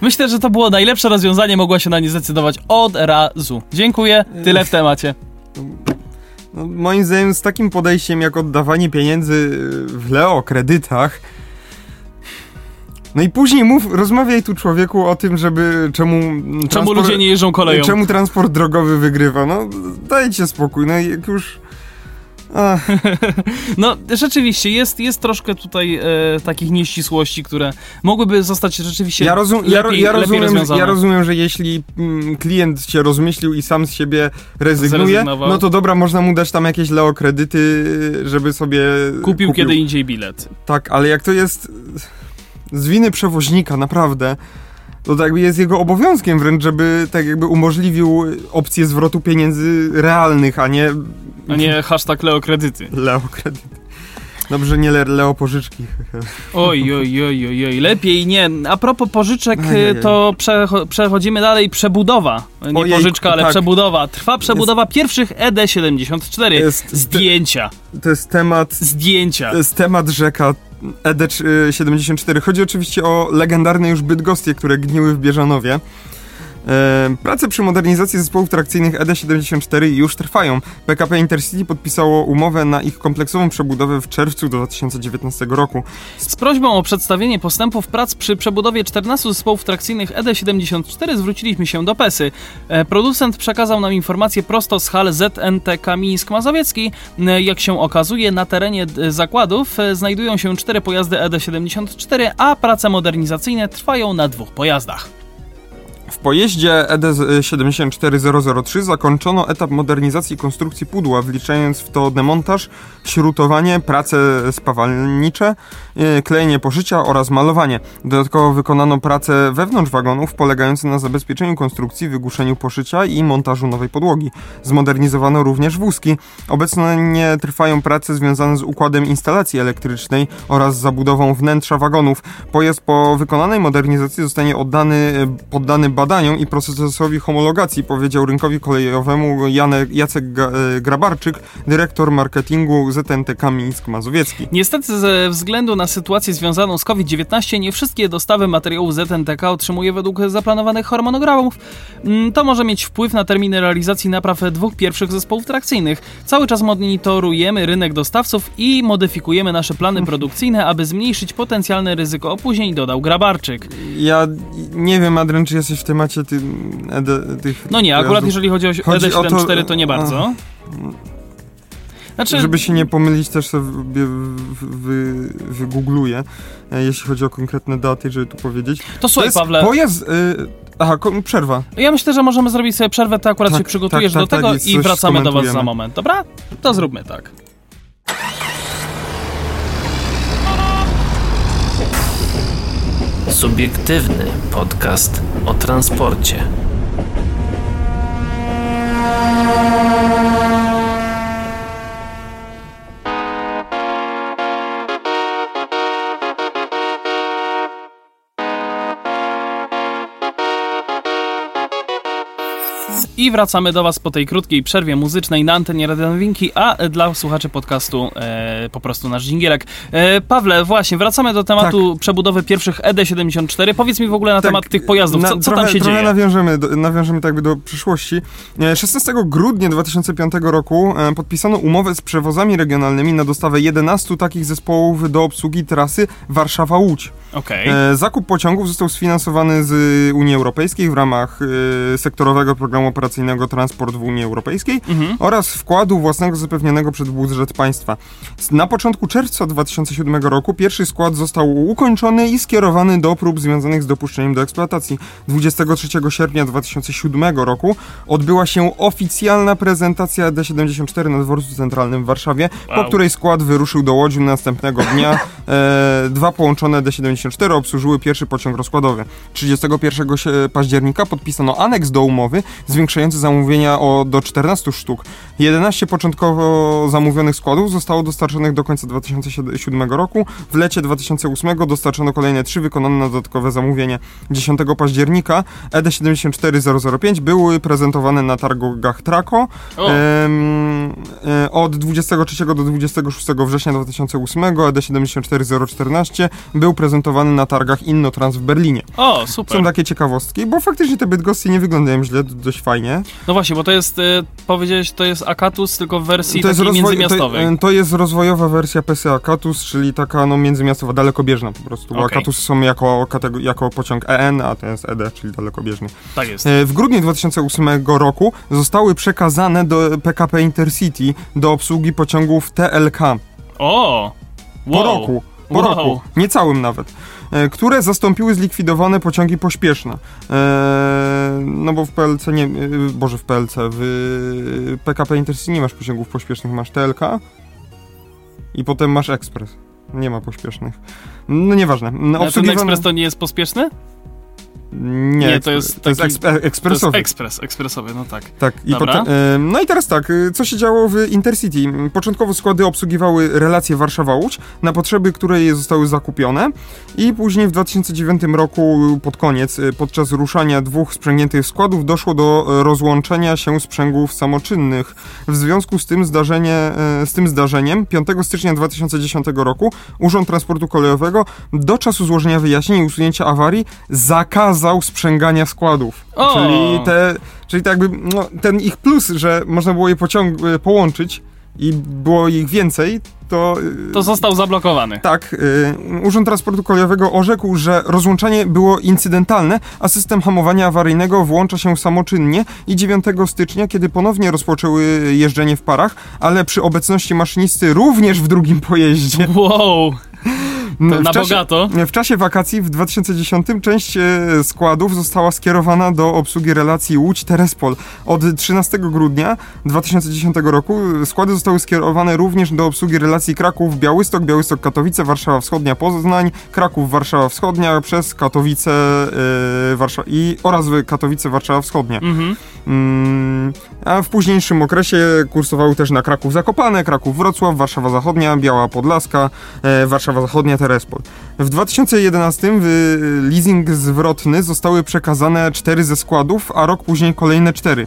Myślę, że to było najlepsze rozwiązanie, mogła się na nie zdecydować od razu. Dziękuję, tyle w temacie.
No, moim zdaniem z takim podejściem jak oddawanie pieniędzy y, w Leo kredytach. No i później mów, rozmawiaj tu człowieku o tym, żeby czemu.
Czemu ludzie nie jeżdżą koleją?
Czemu transport drogowy wygrywa? No dajcie spokój, no jak już. Ach,
No, rzeczywiście, jest, jest troszkę tutaj e, takich nieścisłości, które mogłyby zostać rzeczywiście
ja, rozum, ja, ro-
lepiej,
ja,
lepiej
rozumiem, ja rozumiem, że jeśli mm, klient się rozmyślił i sam z siebie rezygnuje, no to dobra, można mu dać tam jakieś Leo kredyty, żeby sobie.
Kupił, kiedy indziej bilet.
Tak, ale jak to jest z winy przewoźnika, naprawdę, to tak jest jego obowiązkiem wręcz, żeby tak jakby umożliwił opcję zwrotu pieniędzy realnych, a nie
A nie hashtag Leo kredyty.
Leo kredyt. Dobrze, nie Le- Leo pożyczki.
Oj, oj, oj, oj, oj, lepiej nie. A propos pożyczek,
Ajajaj.
to przecho- przechodzimy dalej. Przebudowa. Nie
Ojejku,
pożyczka, ale
tak.
przebudowa. Trwa przebudowa pierwszych E ED74.
Jest-
Zdjęcia.
To jest temat,
Zdjęcia.
to jest temat rzeka ED74. Chodzi oczywiście o legendarne już Bydgostie, które gniły w Bieżanowie. E, Prace przy modernizacji zespołów trakcyjnych E ED74 już trwają. PKP Intercity podpisało umowę na ich kompleksową przebudowę w czerwcu 2019 roku.
Z prośbą o przedstawienie postępów prac przy przebudowie 14 zespołów trakcyjnych E ED74 zwróciliśmy się do PESY. Producent przekazał nam informacje prosto z hal ZNTK Mińsk Mazowiecki. Jak się okazuje, na terenie zakładów znajdują się cztery pojazdy E ED74, a prace modernizacyjne trwają na dwóch pojazdach.
W pojeździe ED 74003 zakończono etap modernizacji konstrukcji pudła, wliczając w to demontaż, śrutowanie, prace spawalnicze, e, klejenie poszycia oraz malowanie. Dodatkowo wykonano prace wewnątrz wagonów polegające na zabezpieczeniu konstrukcji, wygłuszeniu poszycia i montażu nowej podłogi. Zmodernizowano również wózki. Obecnie trwają prace związane z układem instalacji elektrycznej oraz zabudową wnętrza wagonów. Pojazd po wykonanej modernizacji zostanie oddany, poddany badaniom i procesowi homologacji, powiedział rynkowi kolejowemu Janek, Jacek Grabarczyk, dyrektor marketingu ZNTK Mińsk Mazowiecki.
Niestety ze względu na sytuację związaną z COVID-19 nie wszystkie dostawy materiałów ZNTK otrzymuje według zaplanowanych harmonogramów. Mm, to może mieć wpływ na terminy realizacji napraw dwóch pierwszych zespołów trakcyjnych. Cały czas monitorujemy rynek dostawców i modyfikujemy nasze plany produkcyjne, aby zmniejszyć potencjalne ryzyko opóźnień, dodał Grabarczyk.
Ja nie wiem, Adrian, czy jesteś w temacie ty, ed, tych.
No nie, akurat jeżeli chodzi o ED74, to, to nie bardzo.
Znaczy... Żeby się nie pomylić, też sobie wy, wygoogluję, e, jeśli chodzi o konkretne daty, żeby tu powiedzieć.
To słuchaj, to Pawle.
Pojazd. Y Aha, przerwa.
Ja myślę, że możemy zrobić sobie przerwę, to akurat tak, się przygotujesz tak, tak, do tego tak, i wracamy do Was za moment, dobra? To zróbmy tak.
Subiektywny podcast o transporcie.
I wracamy do Was po tej krótkiej przerwie muzycznej na antenie Radio Nowinki, a dla słuchaczy podcastu e, po prostu nasz dżingielek. E, Pawle, właśnie, wracamy do tematu tak. przebudowy pierwszych ED74. Powiedz mi w ogóle na tak, temat tych pojazdów, co, co trochę, tam się
trochę
dzieje?
Nawiążemy, do, nawiążemy tak do przyszłości. 16 e, grudnia 2005 roku e, podpisano umowę z przewozami regionalnymi na dostawę 11 takich zespołów do obsługi trasy Warszawa-Łódź.
Okay.
E, zakup pociągów został sfinansowany z Unii Europejskiej w ramach sektorowego programu operacyjnego operacyjnego transport w Unii Europejskiej mhm. oraz wkładu własnego zapewnionego przez budżet państwa. Na początku czerwca 2007 roku pierwszy skład został ukończony i skierowany do prób związanych z dopuszczeniem do eksploatacji. 23 sierpnia 2007 roku odbyła się oficjalna prezentacja D74 na dworcu centralnym w Warszawie, wow. po której skład wyruszył do Łodzi następnego dnia. E, dwa połączone D74 obsłużyły pierwszy pociąg rozkładowy. 31 października podpisano aneks do umowy zwiększający zamówienia o do 14 sztuk. 11 początkowo zamówionych składów zostało dostarczonych do końca 2007 roku. W lecie 2008 dostarczono kolejne 3 wykonane na dodatkowe zamówienie. 10 października ED74005 były prezentowane na targach Traco. Ehm, od 23 do 26 września 2008 ED74014 był prezentowany na targach Innotrans w Berlinie.
O, super.
Są takie ciekawostki, bo faktycznie te bydgoskie nie wyglądają źle, dość fajnie nie?
No właśnie, bo to jest, y, powiedziałeś, to jest Akatus, tylko w wersji to jest rozwoj, międzymiastowej.
To, to, jest rozwojowa wersja PC Akatus, czyli taka no międzymiastowa, dalekobieżna po prostu, bo okay. Akatusy są jako, jako pociąg EN, a to jest ED, czyli dalekobieżny.
Tak jest.
E, w grudniu 2008 roku zostały przekazane do PKP Intercity do obsługi pociągów TLK.
O!
Wow. Po roku. Po wow. roku. Niecałym nawet. E, które zastąpiły zlikwidowane pociągi pośpieszne. E, no bo w PLC nie, e, boże w PLC, w PKP Intercity nie masz pociągów pośpiesznych, masz TLK i potem masz ekspres. Nie ma pośpiesznych. No nieważne.
No, A ten ekspres to nie jest pośpieszny?
Nie, nie, to jest, to jest ekspresowy. To jest
ekspres, ekspresowy, no tak.
Tak. I potem, no i teraz tak, y, co się działo w Intercity? Początkowo składy obsługiwały relacje Warszawa-Łódź na potrzeby, które je zostały zakupione i później w 2009 roku pod koniec, y, podczas ruszania dwóch sprzęgniętych składów doszło do y, rozłączenia się sprzęgów samoczynnych. W związku z tym, zdarzenie, z tym zdarzeniem 5 stycznia 2010 roku Urząd Transportu Kolejowego do czasu złożenia wyjaśnień i usunięcia awarii zakazał zakazał sprzęgania składów. O! Czyli te, czyli tak jakby no, ten ich plus, że można było je pociąg- e, połączyć i było ich więcej, to...
E, to został zablokowany.
Tak. Y, Urząd Transportu Kolejowego orzekł, że rozłączenie było incydentalne, a system hamowania awaryjnego włącza się samoczynnie i 9 stycznia, kiedy ponownie rozpoczęły jeżdżenie w parach, ale przy obecności maszynisty również w drugim pojeździe.
Wow!
Mm,
na
w czasie,
bogato.
W czasie wakacji w 2010 część e, składów została skierowana do obsługi relacji Łódź-Terespol. Od 13 grudnia 2010 roku składy zostały skierowane również do obsługi relacji Kraków-Białystok, Białystok-Katowice, Warszawa Wschodnia-Poznań, Kraków-Warszawa Wschodnia przez Katowice e, Warsza- i oraz Katowice-Warszawa Wschodnia.
Mhm.
Mm, a w późniejszym okresie kursowały też na Kraków Zakopane, Kraków Wrocław, Warszawa Zachodnia, Biała Podlaska, e, Warszawa Zachodnia, Terespol. W 2011 w leasing zwrotny zostały przekazane cztery ze składów, a rok później kolejne cztery.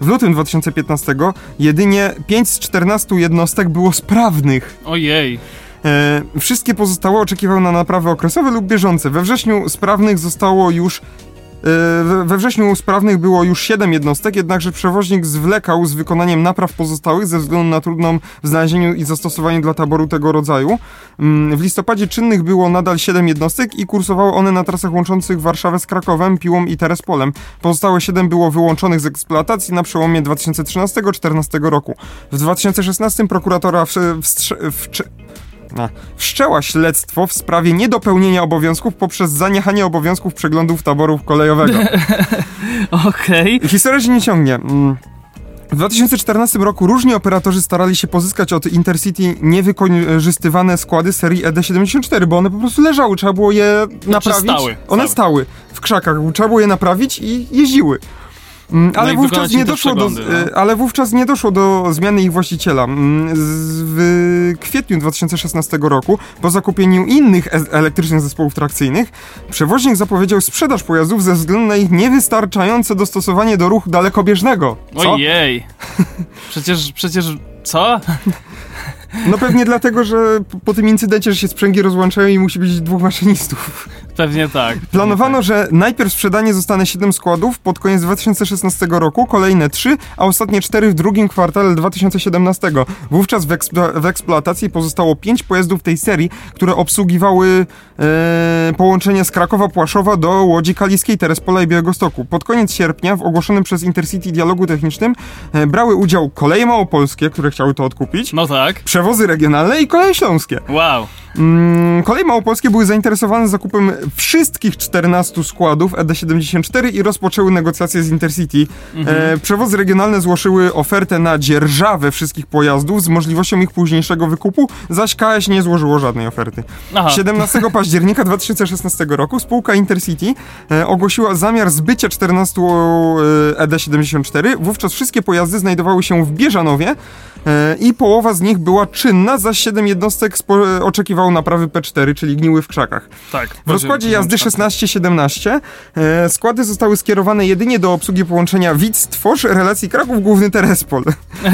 W lutym 2015 jedynie 5 z 14 jednostek było sprawnych.
Ojej.
E, wszystkie pozostałe oczekiwały na naprawy okresowe lub bieżące. We wrześniu sprawnych zostało już we- we wrześniu sprawnych było już 7 jednostek, jednakże przewoźnik zwlekał z wykonaniem napraw pozostałych ze względu na trudną w znalezieniu i zastosowaniu dla taboru tego rodzaju. Mm, W listopadzie czynnych było nadal 7 jednostek i kursowały one na trasach łączących Warszawę z Krakowem, Piłą i Terespolem. Pozostałe 7 było wyłączonych z eksploatacji na przełomie 2013-2014 roku. W 2016 prokuratora wstrze, a, wszczęła śledztwo w sprawie niedopełnienia obowiązków poprzez zaniechanie obowiązków przeglądów taborów kolejowego.
Okej.
Historia się nie ciągnie. Mm. W 2014 roku różni operatorzy starali się pozyskać od Intercity niewykorzystywane składy serii ED74, bo one po prostu leżały, trzeba było je naprawić.
stały,
One
stały.
stały w krzakach, trzeba było je naprawić i jeździły. Mm, Ale
i
wówczas nie doszło do,
przeglądy, no.
e, ale wówczas nie doszło do zmiany ich właściciela. Mm, W kwietniu 2016 roku, po zakupieniu innych e- elektrycznych zespołów trakcyjnych, przewoźnik zapowiedział sprzedaż pojazdów ze względu na ich niewystarczające dostosowanie do ruchu dalekobieżnego. Co?
Ojej. Przecież, przecież, co?
No pewnie dlatego, że po, tym incydencie, że się sprzęgi rozłączają i musi być dwóch maszynistów.
Pewnie tak.
Planowano, że najpierw sprzedanie zostanie 7 składów pod koniec 2016 roku, kolejne 3, a ostatnie 4 w drugim kwartale 2017. Wówczas w, eksplo- w eksploatacji pozostało 5 pojazdów tej serii, które obsługiwały e, połączenie z Krakowa Płaszowa do Łodzi Kaliskiej, Terespola i Białegostoku. Pod koniec sierpnia w ogłoszonym przez Intercity dialogu technicznym e, brały udział koleje małopolskie, które chciały to odkupić,
No tak.
Przewozy regionalne i koleje śląskie.
Wow.
Mm, Koleje małopolskie były zainteresowane zakupem wszystkich 14 składów ED74 i rozpoczęły negocjacje z Intercity. E, przewozy regionalne złożyły ofertę na dzierżawę wszystkich pojazdów z możliwością ich późniejszego wykupu, zaś KS nie złożyło żadnej oferty.
Aha.
17 października 2016 roku spółka Intercity e, ogłosiła zamiar zbycia 14 e, ED74. Wówczas wszystkie pojazdy znajdowały się w Bieżanowie e, i połowa z nich była czynna, zaś 7 jednostek spo, oczekiwało naprawy P4, czyli gniły w krzakach.
Tak.
W rozkładzie jazdy 16-17 e, składy zostały skierowane jedynie do obsługi połączenia Widz-Tworz relacji Kraków Główny Terespol.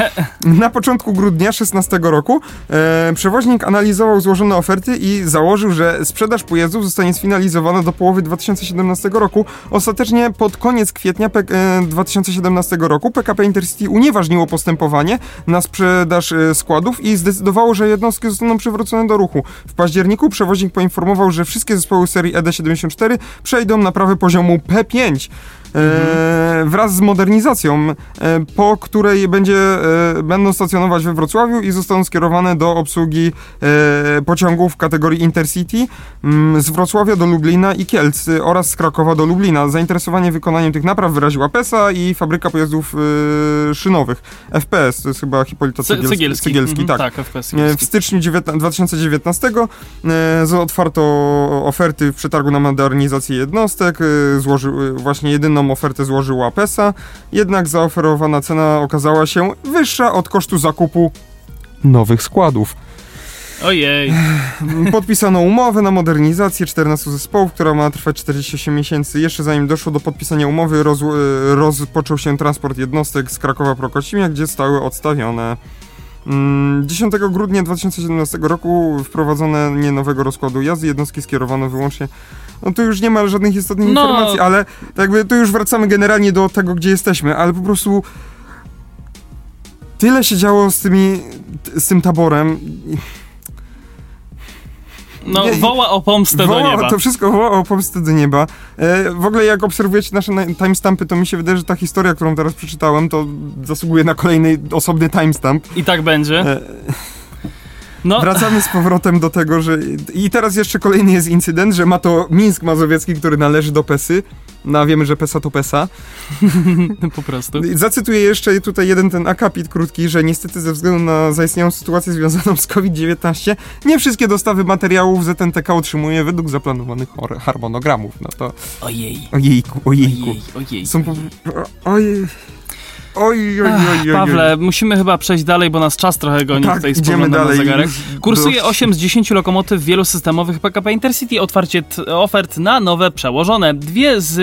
Na początku grudnia 16 roku e, przewoźnik analizował złożone oferty i założył, że sprzedaż pojazdów zostanie sfinalizowana do połowy 2017 roku. Ostatecznie pod koniec kwietnia P- e, 2017 roku PKP Intercity unieważniło postępowanie na sprzedaż e, składów i zdecydowało, że jednostki zostaną przywrócone do ruchu. W październiku przewoźnik poinformował, że wszystkie zespoły serii ED74 przejdą na prawy poziomu P5. E, wraz z modernizacją, e, po której będzie, e, będą stacjonować we Wrocławiu i zostaną skierowane do obsługi pociągów kategorii Intercity mm, z Wrocławia do Lublina i Kielc oraz z Krakowa do Lublina. Zainteresowanie wykonaniem tych napraw wyraziła PESA i fabryka pojazdów szynowych. FPS, to jest chyba Hipolita
Cy-
Cegielski.
Cegielski.
Cegielski
Mhm,
tak.
Tak, FPS.
E, W styczniu dziewiętna- 2019 e, z- otwarto oferty w przetargu na modernizację jednostek. Złoży, e, właśnie jedyną ofertę złożyła PESA, jednak zaoferowana cena okazała się wyższa od kosztu zakupu nowych składów.
Ojej.
Podpisano umowę na modernizację 14 zespołów, która ma trwać 48 miesięcy. Jeszcze zanim doszło do podpisania umowy, roz, e, rozpoczął się transport jednostek z Krakowa Prokocimia, gdzie stały odstawione. Mm, 10 grudnia 2017 roku wprowadzono nie nowego rozkładu jazdy, jednostki skierowano wyłącznie. No tu już nie ma żadnych istotnych
No.
informacji, ale jakby tu już wracamy generalnie do tego, gdzie jesteśmy, ale po prostu tyle się działo z tymi, z tym taborem.
No,
Nie,
woła o pomstę do
Woła-
nieba.
To wszystko woła o pomstę do nieba. E, w ogóle jak obserwujecie nasze na- timestampy, to mi się wydaje, że ta historia, którą teraz przeczytałem, to zasługuje na kolejny osobny timestamp.
I tak będzie.
E,
No,
Wracamy z powrotem do tego, że... I teraz jeszcze kolejny jest incydent, że ma to Mińsk Mazowiecki, który należy do PESY. No a wiemy, że PESA to PESA.
po prostu.
Zacytuję jeszcze tutaj jeden ten akapit krótki, że niestety ze względu na zaistniałą sytuację związaną z COVID-19 nie wszystkie dostawy materiałów ZNTK otrzymuje według zaplanowanych harmonogramów. No to
Ojej.
ojejku, ojejku.
Ojej, ojej.
Są. Ojej. Oj, oj, oj, oj, oj.
Pawle, musimy chyba przejść dalej, bo nas czas trochę goni
tak,
tutaj
idziemy dalej.
na zegarek. Kursuje
dość.
8 z 10 lokomotyw wielosystemowych PKP Intercity, otwarcie ofert na nowe przełożone. Dwie z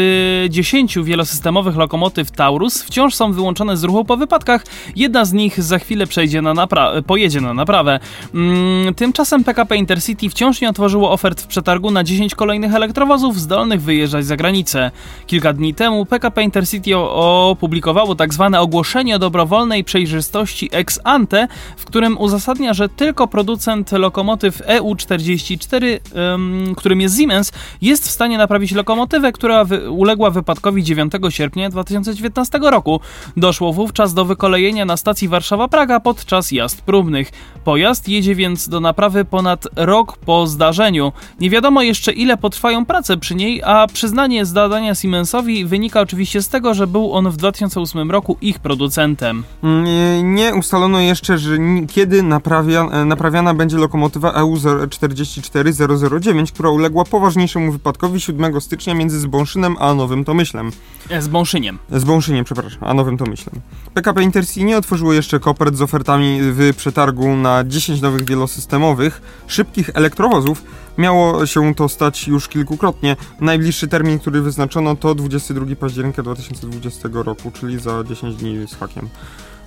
y, 10 wielosystemowych lokomotyw Taurus wciąż są wyłączone z ruchu po wypadkach. Jedna z nich za chwilę przejdzie na napra- pojedzie na naprawę. Mm, tymczasem PKP Intercity wciąż nie otworzyło ofert w przetargu na 10 kolejnych elektrowozów zdolnych wyjeżdżać za granicę. Kilka dni temu PKP Intercity opublikowało tak zwane ogłoszenie dobrowolnej przejrzystości ex ante, w którym uzasadnia, że tylko producent lokomotyw EU44, ym, którym jest Siemens, jest w stanie naprawić lokomotywę, która wy- uległa wypadkowi 9 sierpnia 2019 roku. Doszło wówczas do wykolejenia na stacji Warszawa-Praga podczas jazd próbnych. Pojazd jedzie więc do naprawy ponad rok po zdarzeniu. Nie wiadomo jeszcze ile potrwają prace przy niej, a przyznanie zadania Siemensowi wynika oczywiście z tego, że był on w 2008 roku ich producentem.
Nie, nie ustalono jeszcze, że kiedy naprawia, e, naprawiana będzie lokomotywa E EU44009, która uległa poważniejszemu wypadkowi 7 stycznia między Zbąszynem a Nowym Tomyślem.
E, Z Bąszyniem.
Z Bąszyniem, przepraszam, a Nowym Tomyślem. PKP Intercity nie otworzyło jeszcze kopert z ofertami w przetargu na 10 nowych wielosystemowych, szybkich elektrowozów. Miało się to stać już kilkukrotnie. Najbliższy termin, który wyznaczono to 22 października 2020 roku, czyli za 10 dni z hakiem.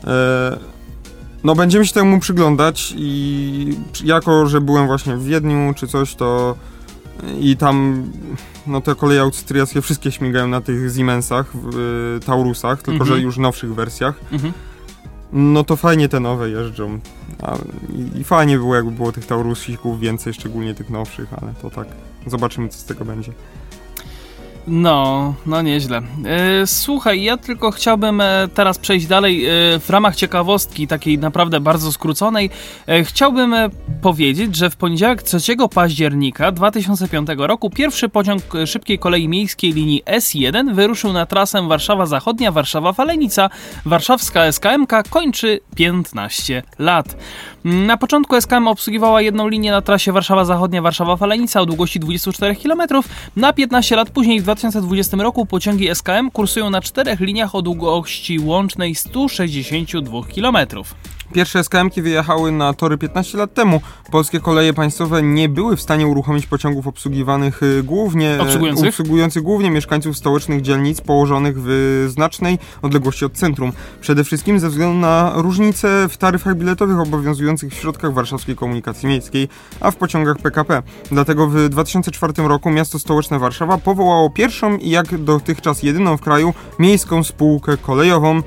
E, no będziemy się temu przyglądać i jako, że byłem właśnie w Wiedniu czy coś, to i tam no te koleje austriackie wszystkie śmigają na tych Siemensach, w, y, Taurusach, tylko
Mhm.
że już nowszych wersjach.
Mhm.
No to fajnie te nowe jeżdżą. A, i, I fajnie było, jakby było tych Taurusików więcej, szczególnie tych nowszych, ale to tak. Zobaczymy, co z tego będzie.
No, no nieźle. E, słuchaj, ja tylko chciałbym e, teraz przejść dalej e, w ramach ciekawostki, takiej naprawdę bardzo skróconej. Chciałbym powiedzieć, że w poniedziałek 3 października 2005 roku pierwszy pociąg e, szybkiej kolei miejskiej linii S1 wyruszył na trasę Warszawa Zachodnia, Warszawa Falenica. Warszawska SKMK kończy 15 lat. Na początku SKM obsługiwała jedną linię na trasie Warszawa Zachodnia, Warszawa Falenica o długości 24 km. Na 15 lat później w 2020 roku pociągi SKM kursują na czterech liniach o długości łącznej 162 km.
Pierwsze SKM-ki wyjechały na tory 15 lat temu. Polskie koleje państwowe nie były w stanie uruchomić pociągów obsługiwanych y, głównie e,
Obsługujących?
obsługujących głównie mieszkańców stołecznych dzielnic położonych w znacznej odległości od centrum. Przede wszystkim ze względu na różnice w taryfach biletowych obowiązujących w środkach warszawskiej komunikacji miejskiej, a w pociągach PKP. Dlatego w 2004 roku miasto stołeczne Warszawa powołało pierwszą i jak dotychczas jedyną w kraju miejską spółkę kolejową,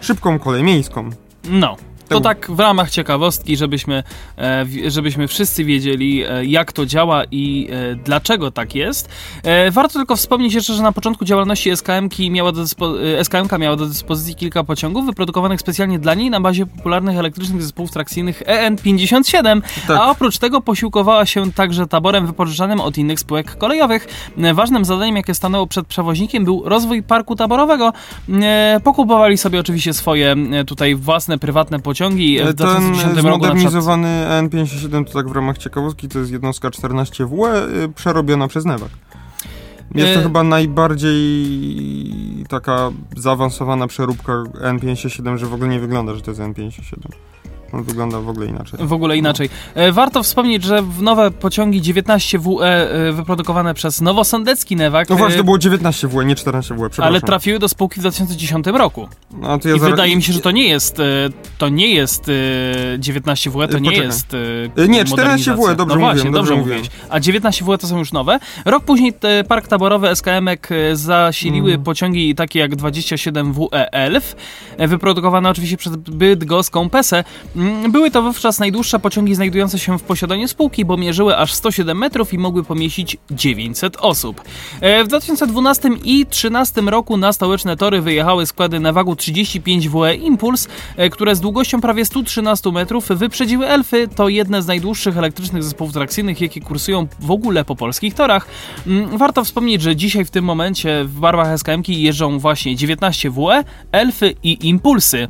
szybką kolej miejską.
No. To tak w ramach ciekawostki, żebyśmy, e, żebyśmy wszyscy wiedzieli, e, jak to działa i e, dlaczego tak jest. Warto tylko wspomnieć jeszcze, że na początku działalności SKM-ki miała do SKM-ka miała do dyspozycji kilka pociągów wyprodukowanych specjalnie dla niej na bazie popularnych elektrycznych zespołów trakcyjnych EN57,
Tak.
a oprócz tego posiłkowała się także taborem wypożyczanym od innych spółek kolejowych. Ważnym zadaniem, jakie stanęło przed przewoźnikiem, był rozwój parku taborowego. Pokupowali sobie oczywiście swoje tutaj własne, prywatne pociągi. E, W
Ten
2010 roku na przykład
zmodernizowany N57 to tak w ramach ciekawostki, to jest jednostka 14W y, przerobiona przez Newak. Jest to
E-
chyba najbardziej taka zaawansowana przeróbka N57, że w ogóle nie wygląda, że to jest N57. On wygląda w ogóle inaczej.
W ogóle inaczej. E, Warto wspomnieć, że w nowe pociągi 19WE e, wyprodukowane przez Nowosądecki Newak,
No właśnie,
e,
to było 19W, nie 14W, przepraszam.
ale trafiły do spółki w 2010 roku.
No, to ja
I
zaraz-
wydaje mi się, że to nie jest e, to nie jest e, 19W, to
E,
nie
poczekaj.
jest
E, nie,
modernizacja.
14W, dobrze
no
mówiłem,
dobrze
dobrze
mówiłeś. A 19W to są już nowe. Rok później park taborowy SKM-ek e, zasiliły
Mhm.
pociągi takie jak 27WE Elf, e, wyprodukowane oczywiście przez bydgoską PESę. Mm, Były to wówczas najdłuższe pociągi znajdujące się w posiadaniu spółki, bo mierzyły aż 107 metrów i mogły pomieścić 900 osób. E, W 2012 i 2013 roku na stołeczne tory wyjechały składy na wagu 35 WE Impuls, e, które z długością prawie 113 metrów wyprzedziły Elfy. To jedne z najdłuższych elektrycznych zespołów trakcyjnych, jakie kursują w ogóle po polskich torach. Mm, Warto wspomnieć, że dzisiaj w tym momencie w barwach SKM jeżdżą właśnie 19 WE, Elfy i Impulsy.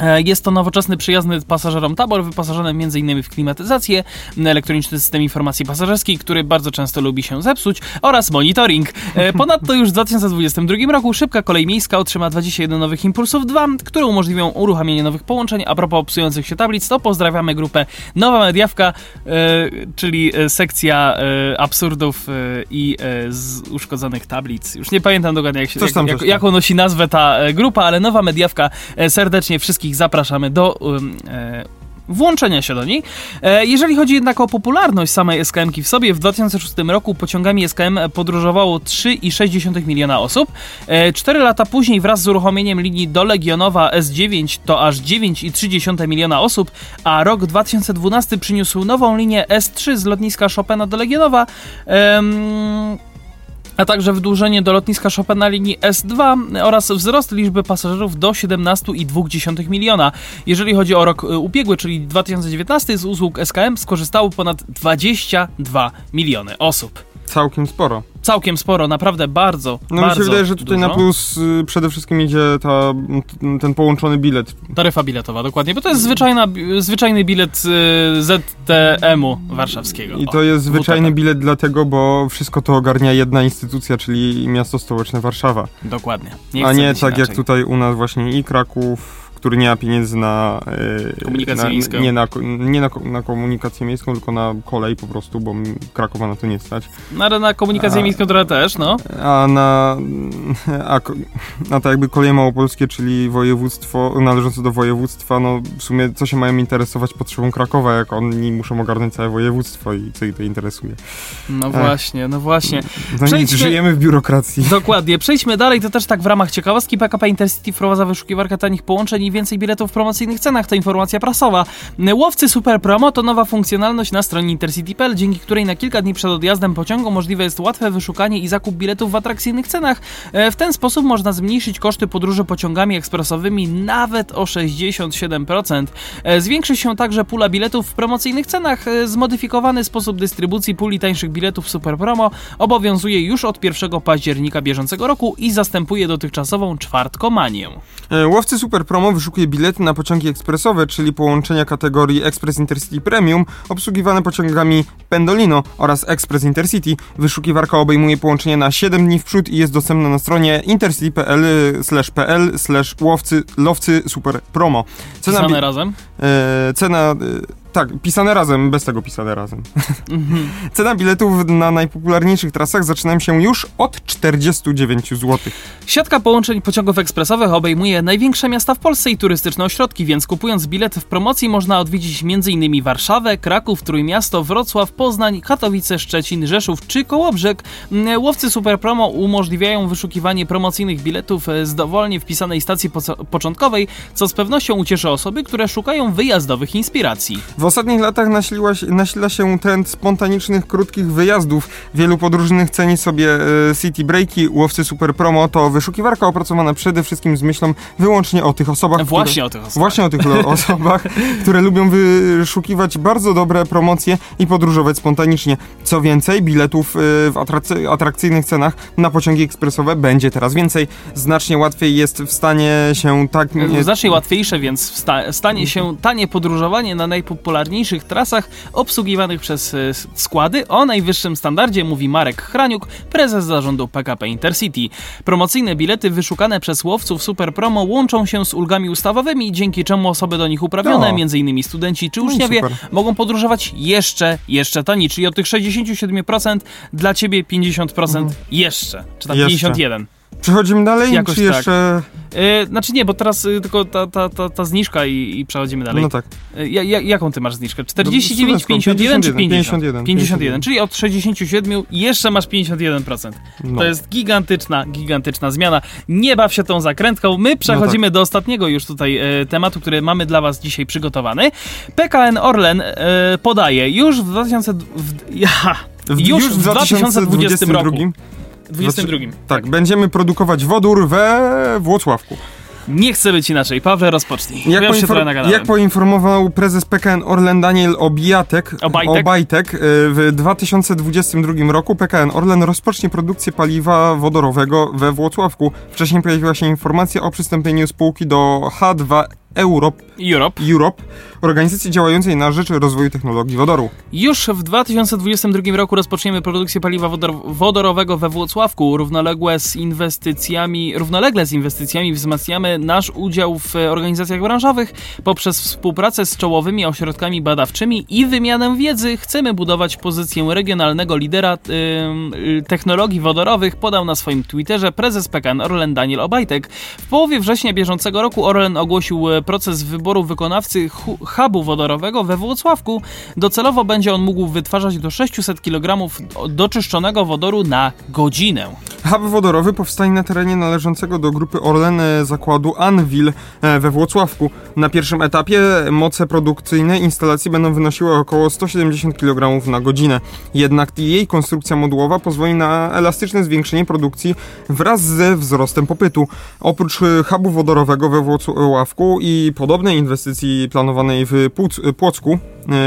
E, Jest to nowoczesny, przyjazny pasażerom tabor, wyposażony m.in. w klimatyzację, elektroniczny system informacji pasażerskiej, który bardzo często lubi się zepsuć, oraz monitoring. E, Ponadto już w 2022 roku szybka kolej miejska otrzyma 21 nowych Impulsów 2, które umożliwią uruchamianie nowych połączeń. A propos psujących się tablic, to pozdrawiamy grupę Nowa Mediawka, e, czyli sekcja absurdów i uszkodzonych tablic. Już nie pamiętam dokładnie, jak się, jak,
tam.
jaką nosi nazwę ta grupa, ale Nowa Mediawka serdecznie wszystkich zapraszamy do um, e, włączenia się do niej. E, Jeżeli chodzi jednak o popularność samej SKM-ki w sobie, w 2006 roku pociągami SKM podróżowało 3,6 miliona osób. E, Cztery lata później wraz z uruchomieniem linii do Legionowa S9 to aż 9,3 miliona osób, a rok 2012 przyniósł nową linię S3 z lotniska Chopina do Legionowa. Em, a także wydłużenie do lotniska Chopina linii S2 oraz wzrost liczby pasażerów do 17,2 miliona. Jeżeli chodzi o rok y, ubiegły, czyli 2019, z usług SKM skorzystało ponad 22 miliony osób.
Całkiem sporo.
Całkiem sporo, naprawdę bardzo,
No
bardzo
mi się wydaje, że tutaj
dużo.
na plus y, przede wszystkim idzie ta, t- ten połączony bilet.
Taryfa biletowa, dokładnie, bo to jest zwyczajna, zwyczajny bilet y, ZTM-u warszawskiego.
I
O,
to jest zwyczajny
WTP.
bilet dlatego, bo wszystko to ogarnia jedna instytucja, czyli miasto stołeczne Warszawa.
Dokładnie.
A
chce
nie tak jak
inaczej.
tutaj u nas właśnie i Kraków, który nie ma pieniędzy na... y,
Komunikację
na,
miejską.
Nie, na, nie na, na komunikację miejską, tylko na kolej po prostu, bo Krakowa na to nie stać.
No, ale na komunikację
A-
miejską trochę też, no.
A na, a, a tak jakby koleje małopolskie, czyli województwo należące do województwa, no w sumie co się mają interesować potrzebą Krakowa, jak oni muszą ogarnąć całe województwo i co ich to interesuje.
No
Ech.
właśnie, no właśnie.
No nic, żyjemy w biurokracji.
Dokładnie. Przejdźmy dalej, to też tak w ramach ciekawostki. PKP Intercity wprowadza wyszukiwarkę tanich połączeń i więcej biletów w promocyjnych cenach. To informacja prasowa. Łowcy Super Promo to nowa funkcjonalność na stronie intercity.pl, dzięki której na kilka dni przed odjazdem pociągu możliwe jest łatwe wyszukanie i zakup biletów w atrakcyjnych cenach. E, W ten sposób można zmniejszyć koszty podróży pociągami ekspresowymi nawet o 67%. E, Zwiększy się także pula biletów w promocyjnych cenach. E, Zmodyfikowany sposób dystrybucji puli tańszych biletów Super Promo obowiązuje już od 1 października bieżącego roku i zastępuje dotychczasową czwartkomanię.
Łowcy Super Promo wyszukuje bilety na pociągi ekspresowe, czyli połączenia kategorii Express Intercity Premium, obsługiwane pociągami Pendolino oraz Express Intercity. Wyszukiwarka obejmuje połączenia na 7 dni w przód i jest dostępna na stronie intercity.pl slash pl slash łowcy lowcy super promo. Cena,
razem.
e, cena e, tak, pisane razem, bez tego pisane razem.
Mhm.
Cena biletów na najpopularniejszych trasach zaczynają się już od 49 zł.
Siatka połączeń pociągów ekspresowych obejmuje największe miasta w Polsce i turystyczne ośrodki, więc kupując bilet w promocji można odwiedzić m.in. Warszawę, Kraków, Trójmiasto, Wrocław, Poznań, Katowice, Szczecin, Rzeszów czy Kołobrzeg. Mm, Łowcy Super Promo umożliwiają wyszukiwanie promocyjnych biletów e, z dowolnie wpisanej stacji poco- początkowej, co z pewnością ucieszy osoby, które szukają wyjazdowych inspiracji.
W ostatnich latach nasiliła nasila się trend spontanicznych, krótkich wyjazdów. Wielu podróżnych ceni sobie e, city breaki. Łowcy Super Promo to wyszukiwarka opracowana przede wszystkim z myślą wyłącznie o tych osobach,
Właśnie o tych osobach.
Właśnie o tych osobach, które lubią wyszukiwać bardzo dobre promocje i podróżować spontanicznie. Co więcej, biletów e, w atrakcyjnych cenach na pociągi ekspresowe będzie teraz więcej. Znacznie łatwiej jest w stanie się tak... nie-
Znacznie łatwiejsze, więc wsta- stanie się tanie podróżowanie na najpopularniejszych trasach obsługiwanych przez e, składy o najwyższym standardzie, mówi Marek Chraniuk, prezes zarządu PKP Intercity. Promocyjne bilety wyszukane przez łowców Super Promo łączą się z ulgami ustawowymi, dzięki czemu osoby do nich uprawnione,
No.
m.in. studenci czy
No
uczniowie,
super.
mogą podróżować jeszcze, jeszcze taniej, czyli od tych 67% dla ciebie 50% jeszcze, czy tam
Jeszcze.
51%.
Przechodzimy dalej,
Jakoś
czy
tak. E, znaczy nie, bo teraz y, tylko ta, ta, ta, ta zniżka i, i przechodzimy dalej.
No tak.
E, ja, ja, jaką ty masz zniżkę? 49,
Studencką,
51 czy 50?
51,
51, czyli od 67 jeszcze masz 51%.
No.
To jest gigantyczna, gigantyczna zmiana. Nie baw się tą zakrętką. My przechodzimy do ostatniego już tutaj e, tematu, który mamy dla was dzisiaj przygotowany. PKN Orlen podaje już w 2000... W, ja,
W-
już, w 2020 roku.
2022
22.
Tak, będziemy produkować wodór we Włocławku.
Nie chcę być inaczej. Pawle, rozpocznij.
Jak, poinfor- jak poinformował prezes PKN Orlen Daniel Obijatek,
Obajtek?
Obajtek, y, w 2022 roku PKN Orlen rozpocznie produkcję paliwa wodorowego we Włocławku. Wcześniej pojawiła się informacja o przystąpieniu spółki do H2 Europe,
Europe.
Europe, organizacji działającej na rzecz rozwoju technologii wodoru.
Już w 2022 roku rozpoczniemy produkcję paliwa wodor- wodorowego we Włocławku. Równolegle z inwestycjami, równolegle z inwestycjami wzmacniamy nasz udział w organizacjach branżowych poprzez współpracę z czołowymi ośrodkami badawczymi i wymianę wiedzy. Chcemy budować pozycję regionalnego lidera technologii wodorowych, podał na swoim Twitterze prezes PKN Orlen Daniel Obajtek. W połowie września bieżącego roku Orlen ogłosił proces wyboru wykonawcy hubu wodorowego we Włocławku. Docelowo będzie on mógł wytwarzać do 600 kg doczyszczonego wodoru na godzinę.
Hub wodorowy powstanie na terenie należącego do grupy Orlen e, zakładu Anvil e, we Włocławku. Na pierwszym etapie moce produkcyjne instalacji będą wynosiły około 170 kg na godzinę. Jednak jej konstrukcja modułowa pozwoli na elastyczne zwiększenie produkcji wraz ze wzrostem popytu. Oprócz hubu wodorowego we Włocławku i podobnej inwestycji planowanej w Płocku,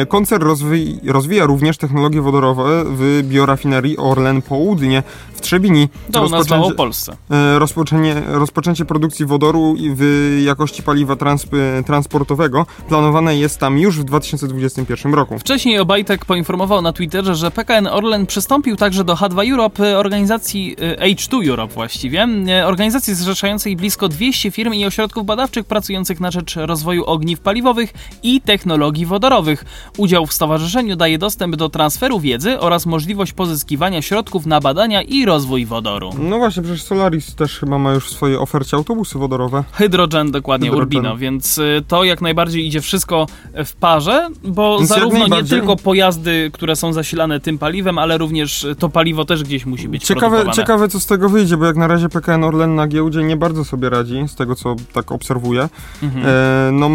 koncern rozwi- rozwija również technologie wodorowe w biorafinerii Orlen Południe w Trzebini.
To nas w Małopolsce.
E, rozpoczęcie, rozpoczęcie produkcji wodoru w jakości paliwa trans, e, transportowego planowane jest tam już w 2021 roku.
Wcześniej Obajtek poinformował na Twitterze, że PKN Orlen przystąpił także do H2 Europe, e, organizacji e, H2 Europe właściwie, e, organizacji zrzeszającej blisko 200 firm i ośrodków badawczych pracujących na rzecz rozwoju ogniw paliwowych i technologii wodorowych. Udział w stowarzyszeniu daje dostęp do transferu wiedzy oraz możliwość pozyskiwania środków na badania i rozwój wodoru.
No właśnie, przecież Solaris też chyba ma już w swojej ofercie autobusy wodorowe.
Hydrogen, dokładnie
Hydrogen.
Urbino, więc y, to jak najbardziej idzie wszystko w parze, bo
Więc
zarówno nie tylko pojazdy, które są zasilane tym paliwem, ale również y, to paliwo też gdzieś musi być
Ciekawe, ciekawe, co z tego wyjdzie, bo jak na razie PKN Orlen na giełdzie nie bardzo sobie radzi, z tego co tak obserwuję.
Mhm.
E, no,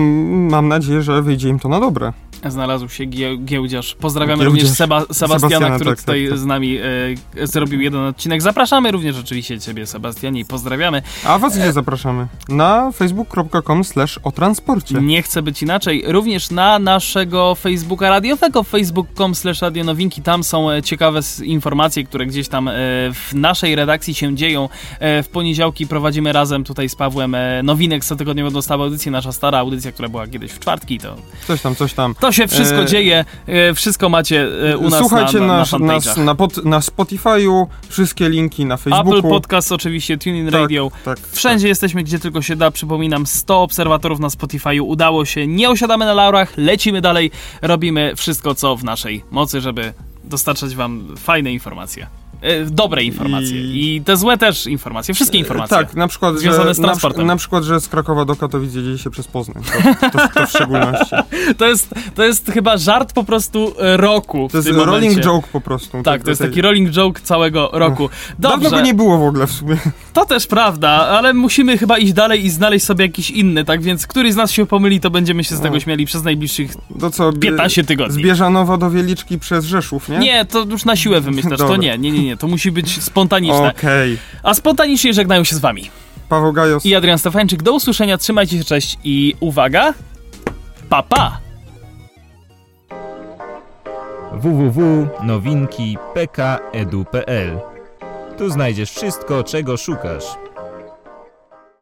mam nadzieję, że wyjdzie im to na dobre.
Znalazł się gie, giełdziarz. Pozdrawiamy
Giełdziarz.
również Seba, Sebastiana,
Sebastiana,
który
tak,
tutaj
tak, tak.
z nami e, zrobił jeden odcinek. Zapraszamy również oczywiście Ciebie, Sebastianie, i pozdrawiamy.
A was gdzie zapraszamy? Na facebook.com slash o transporcie.
Nie chcę być inaczej. Również na naszego Facebooka radiowego, facebook.com slash radionowinki. Tam są e, ciekawe informacje, które gdzieś tam e, w naszej redakcji się dzieją. E, W poniedziałki prowadzimy razem tutaj z Pawłem e, nowinek co tygodniowo dostawa audycję. Nasza stara audycja, która była kiedyś w czwartki. To,
Coś tam, coś tam.
to się wszystko
E,
dzieje. E, Wszystko macie e, u nas
Słuchajcie
na, na, na
nas, nas
fanpage'ach.
na, pod, na Spotify'u, wszystkie linki na
Apple
Facebooku.
Podcast oczywiście, TuneIn
Tak,
Radio.
tak,
Wszędzie jesteśmy, gdzie tylko się da. Przypominam, 100 obserwatorów na Spotify'u udało się. Nie osiadamy na laurach, lecimy dalej. Robimy wszystko, co w naszej mocy, żeby dostarczać wam fajne informacje. E, dobre informacje. I...
I-
te złe też informacje. Wszystkie informacje.
Tak, na przykład,
Związane
że,
z
na,
transportem.
przy- na przykład, że z Krakowa do Katowic jedzie się przez Poznań. To, to, to w szczególności.
To, jest, to jest chyba żart po prostu e, roku.
To jest rolling
momencie.
joke po prostu.
Tak, to jest taki rolling joke całego roku.
Dawno
Dobrze,
go nie było w ogóle w sumie.
to też prawda, ale musimy chyba iść dalej i znaleźć sobie jakiś inny, tak więc któryś z nas się pomyli, to będziemy się z tego
No.
śmiali przez najbliższych
To co? bie-
15 tygodni.
Z Bieżanowa do Wieliczki przez Rzeszów, nie?
Nie, to już na siłę wymyślasz, to
Dobra.
nie, nie, nie, nie, to musi być spontaniczne.
Okej.
A spontanicznie żegnają się z wami.
Paweł Gajos.
I Adrian Stefańczyk, do usłyszenia, trzymajcie się, cześć i uwaga, papa! Pa.
www.nowinki.pk.edu.pl Tu znajdziesz wszystko, czego szukasz.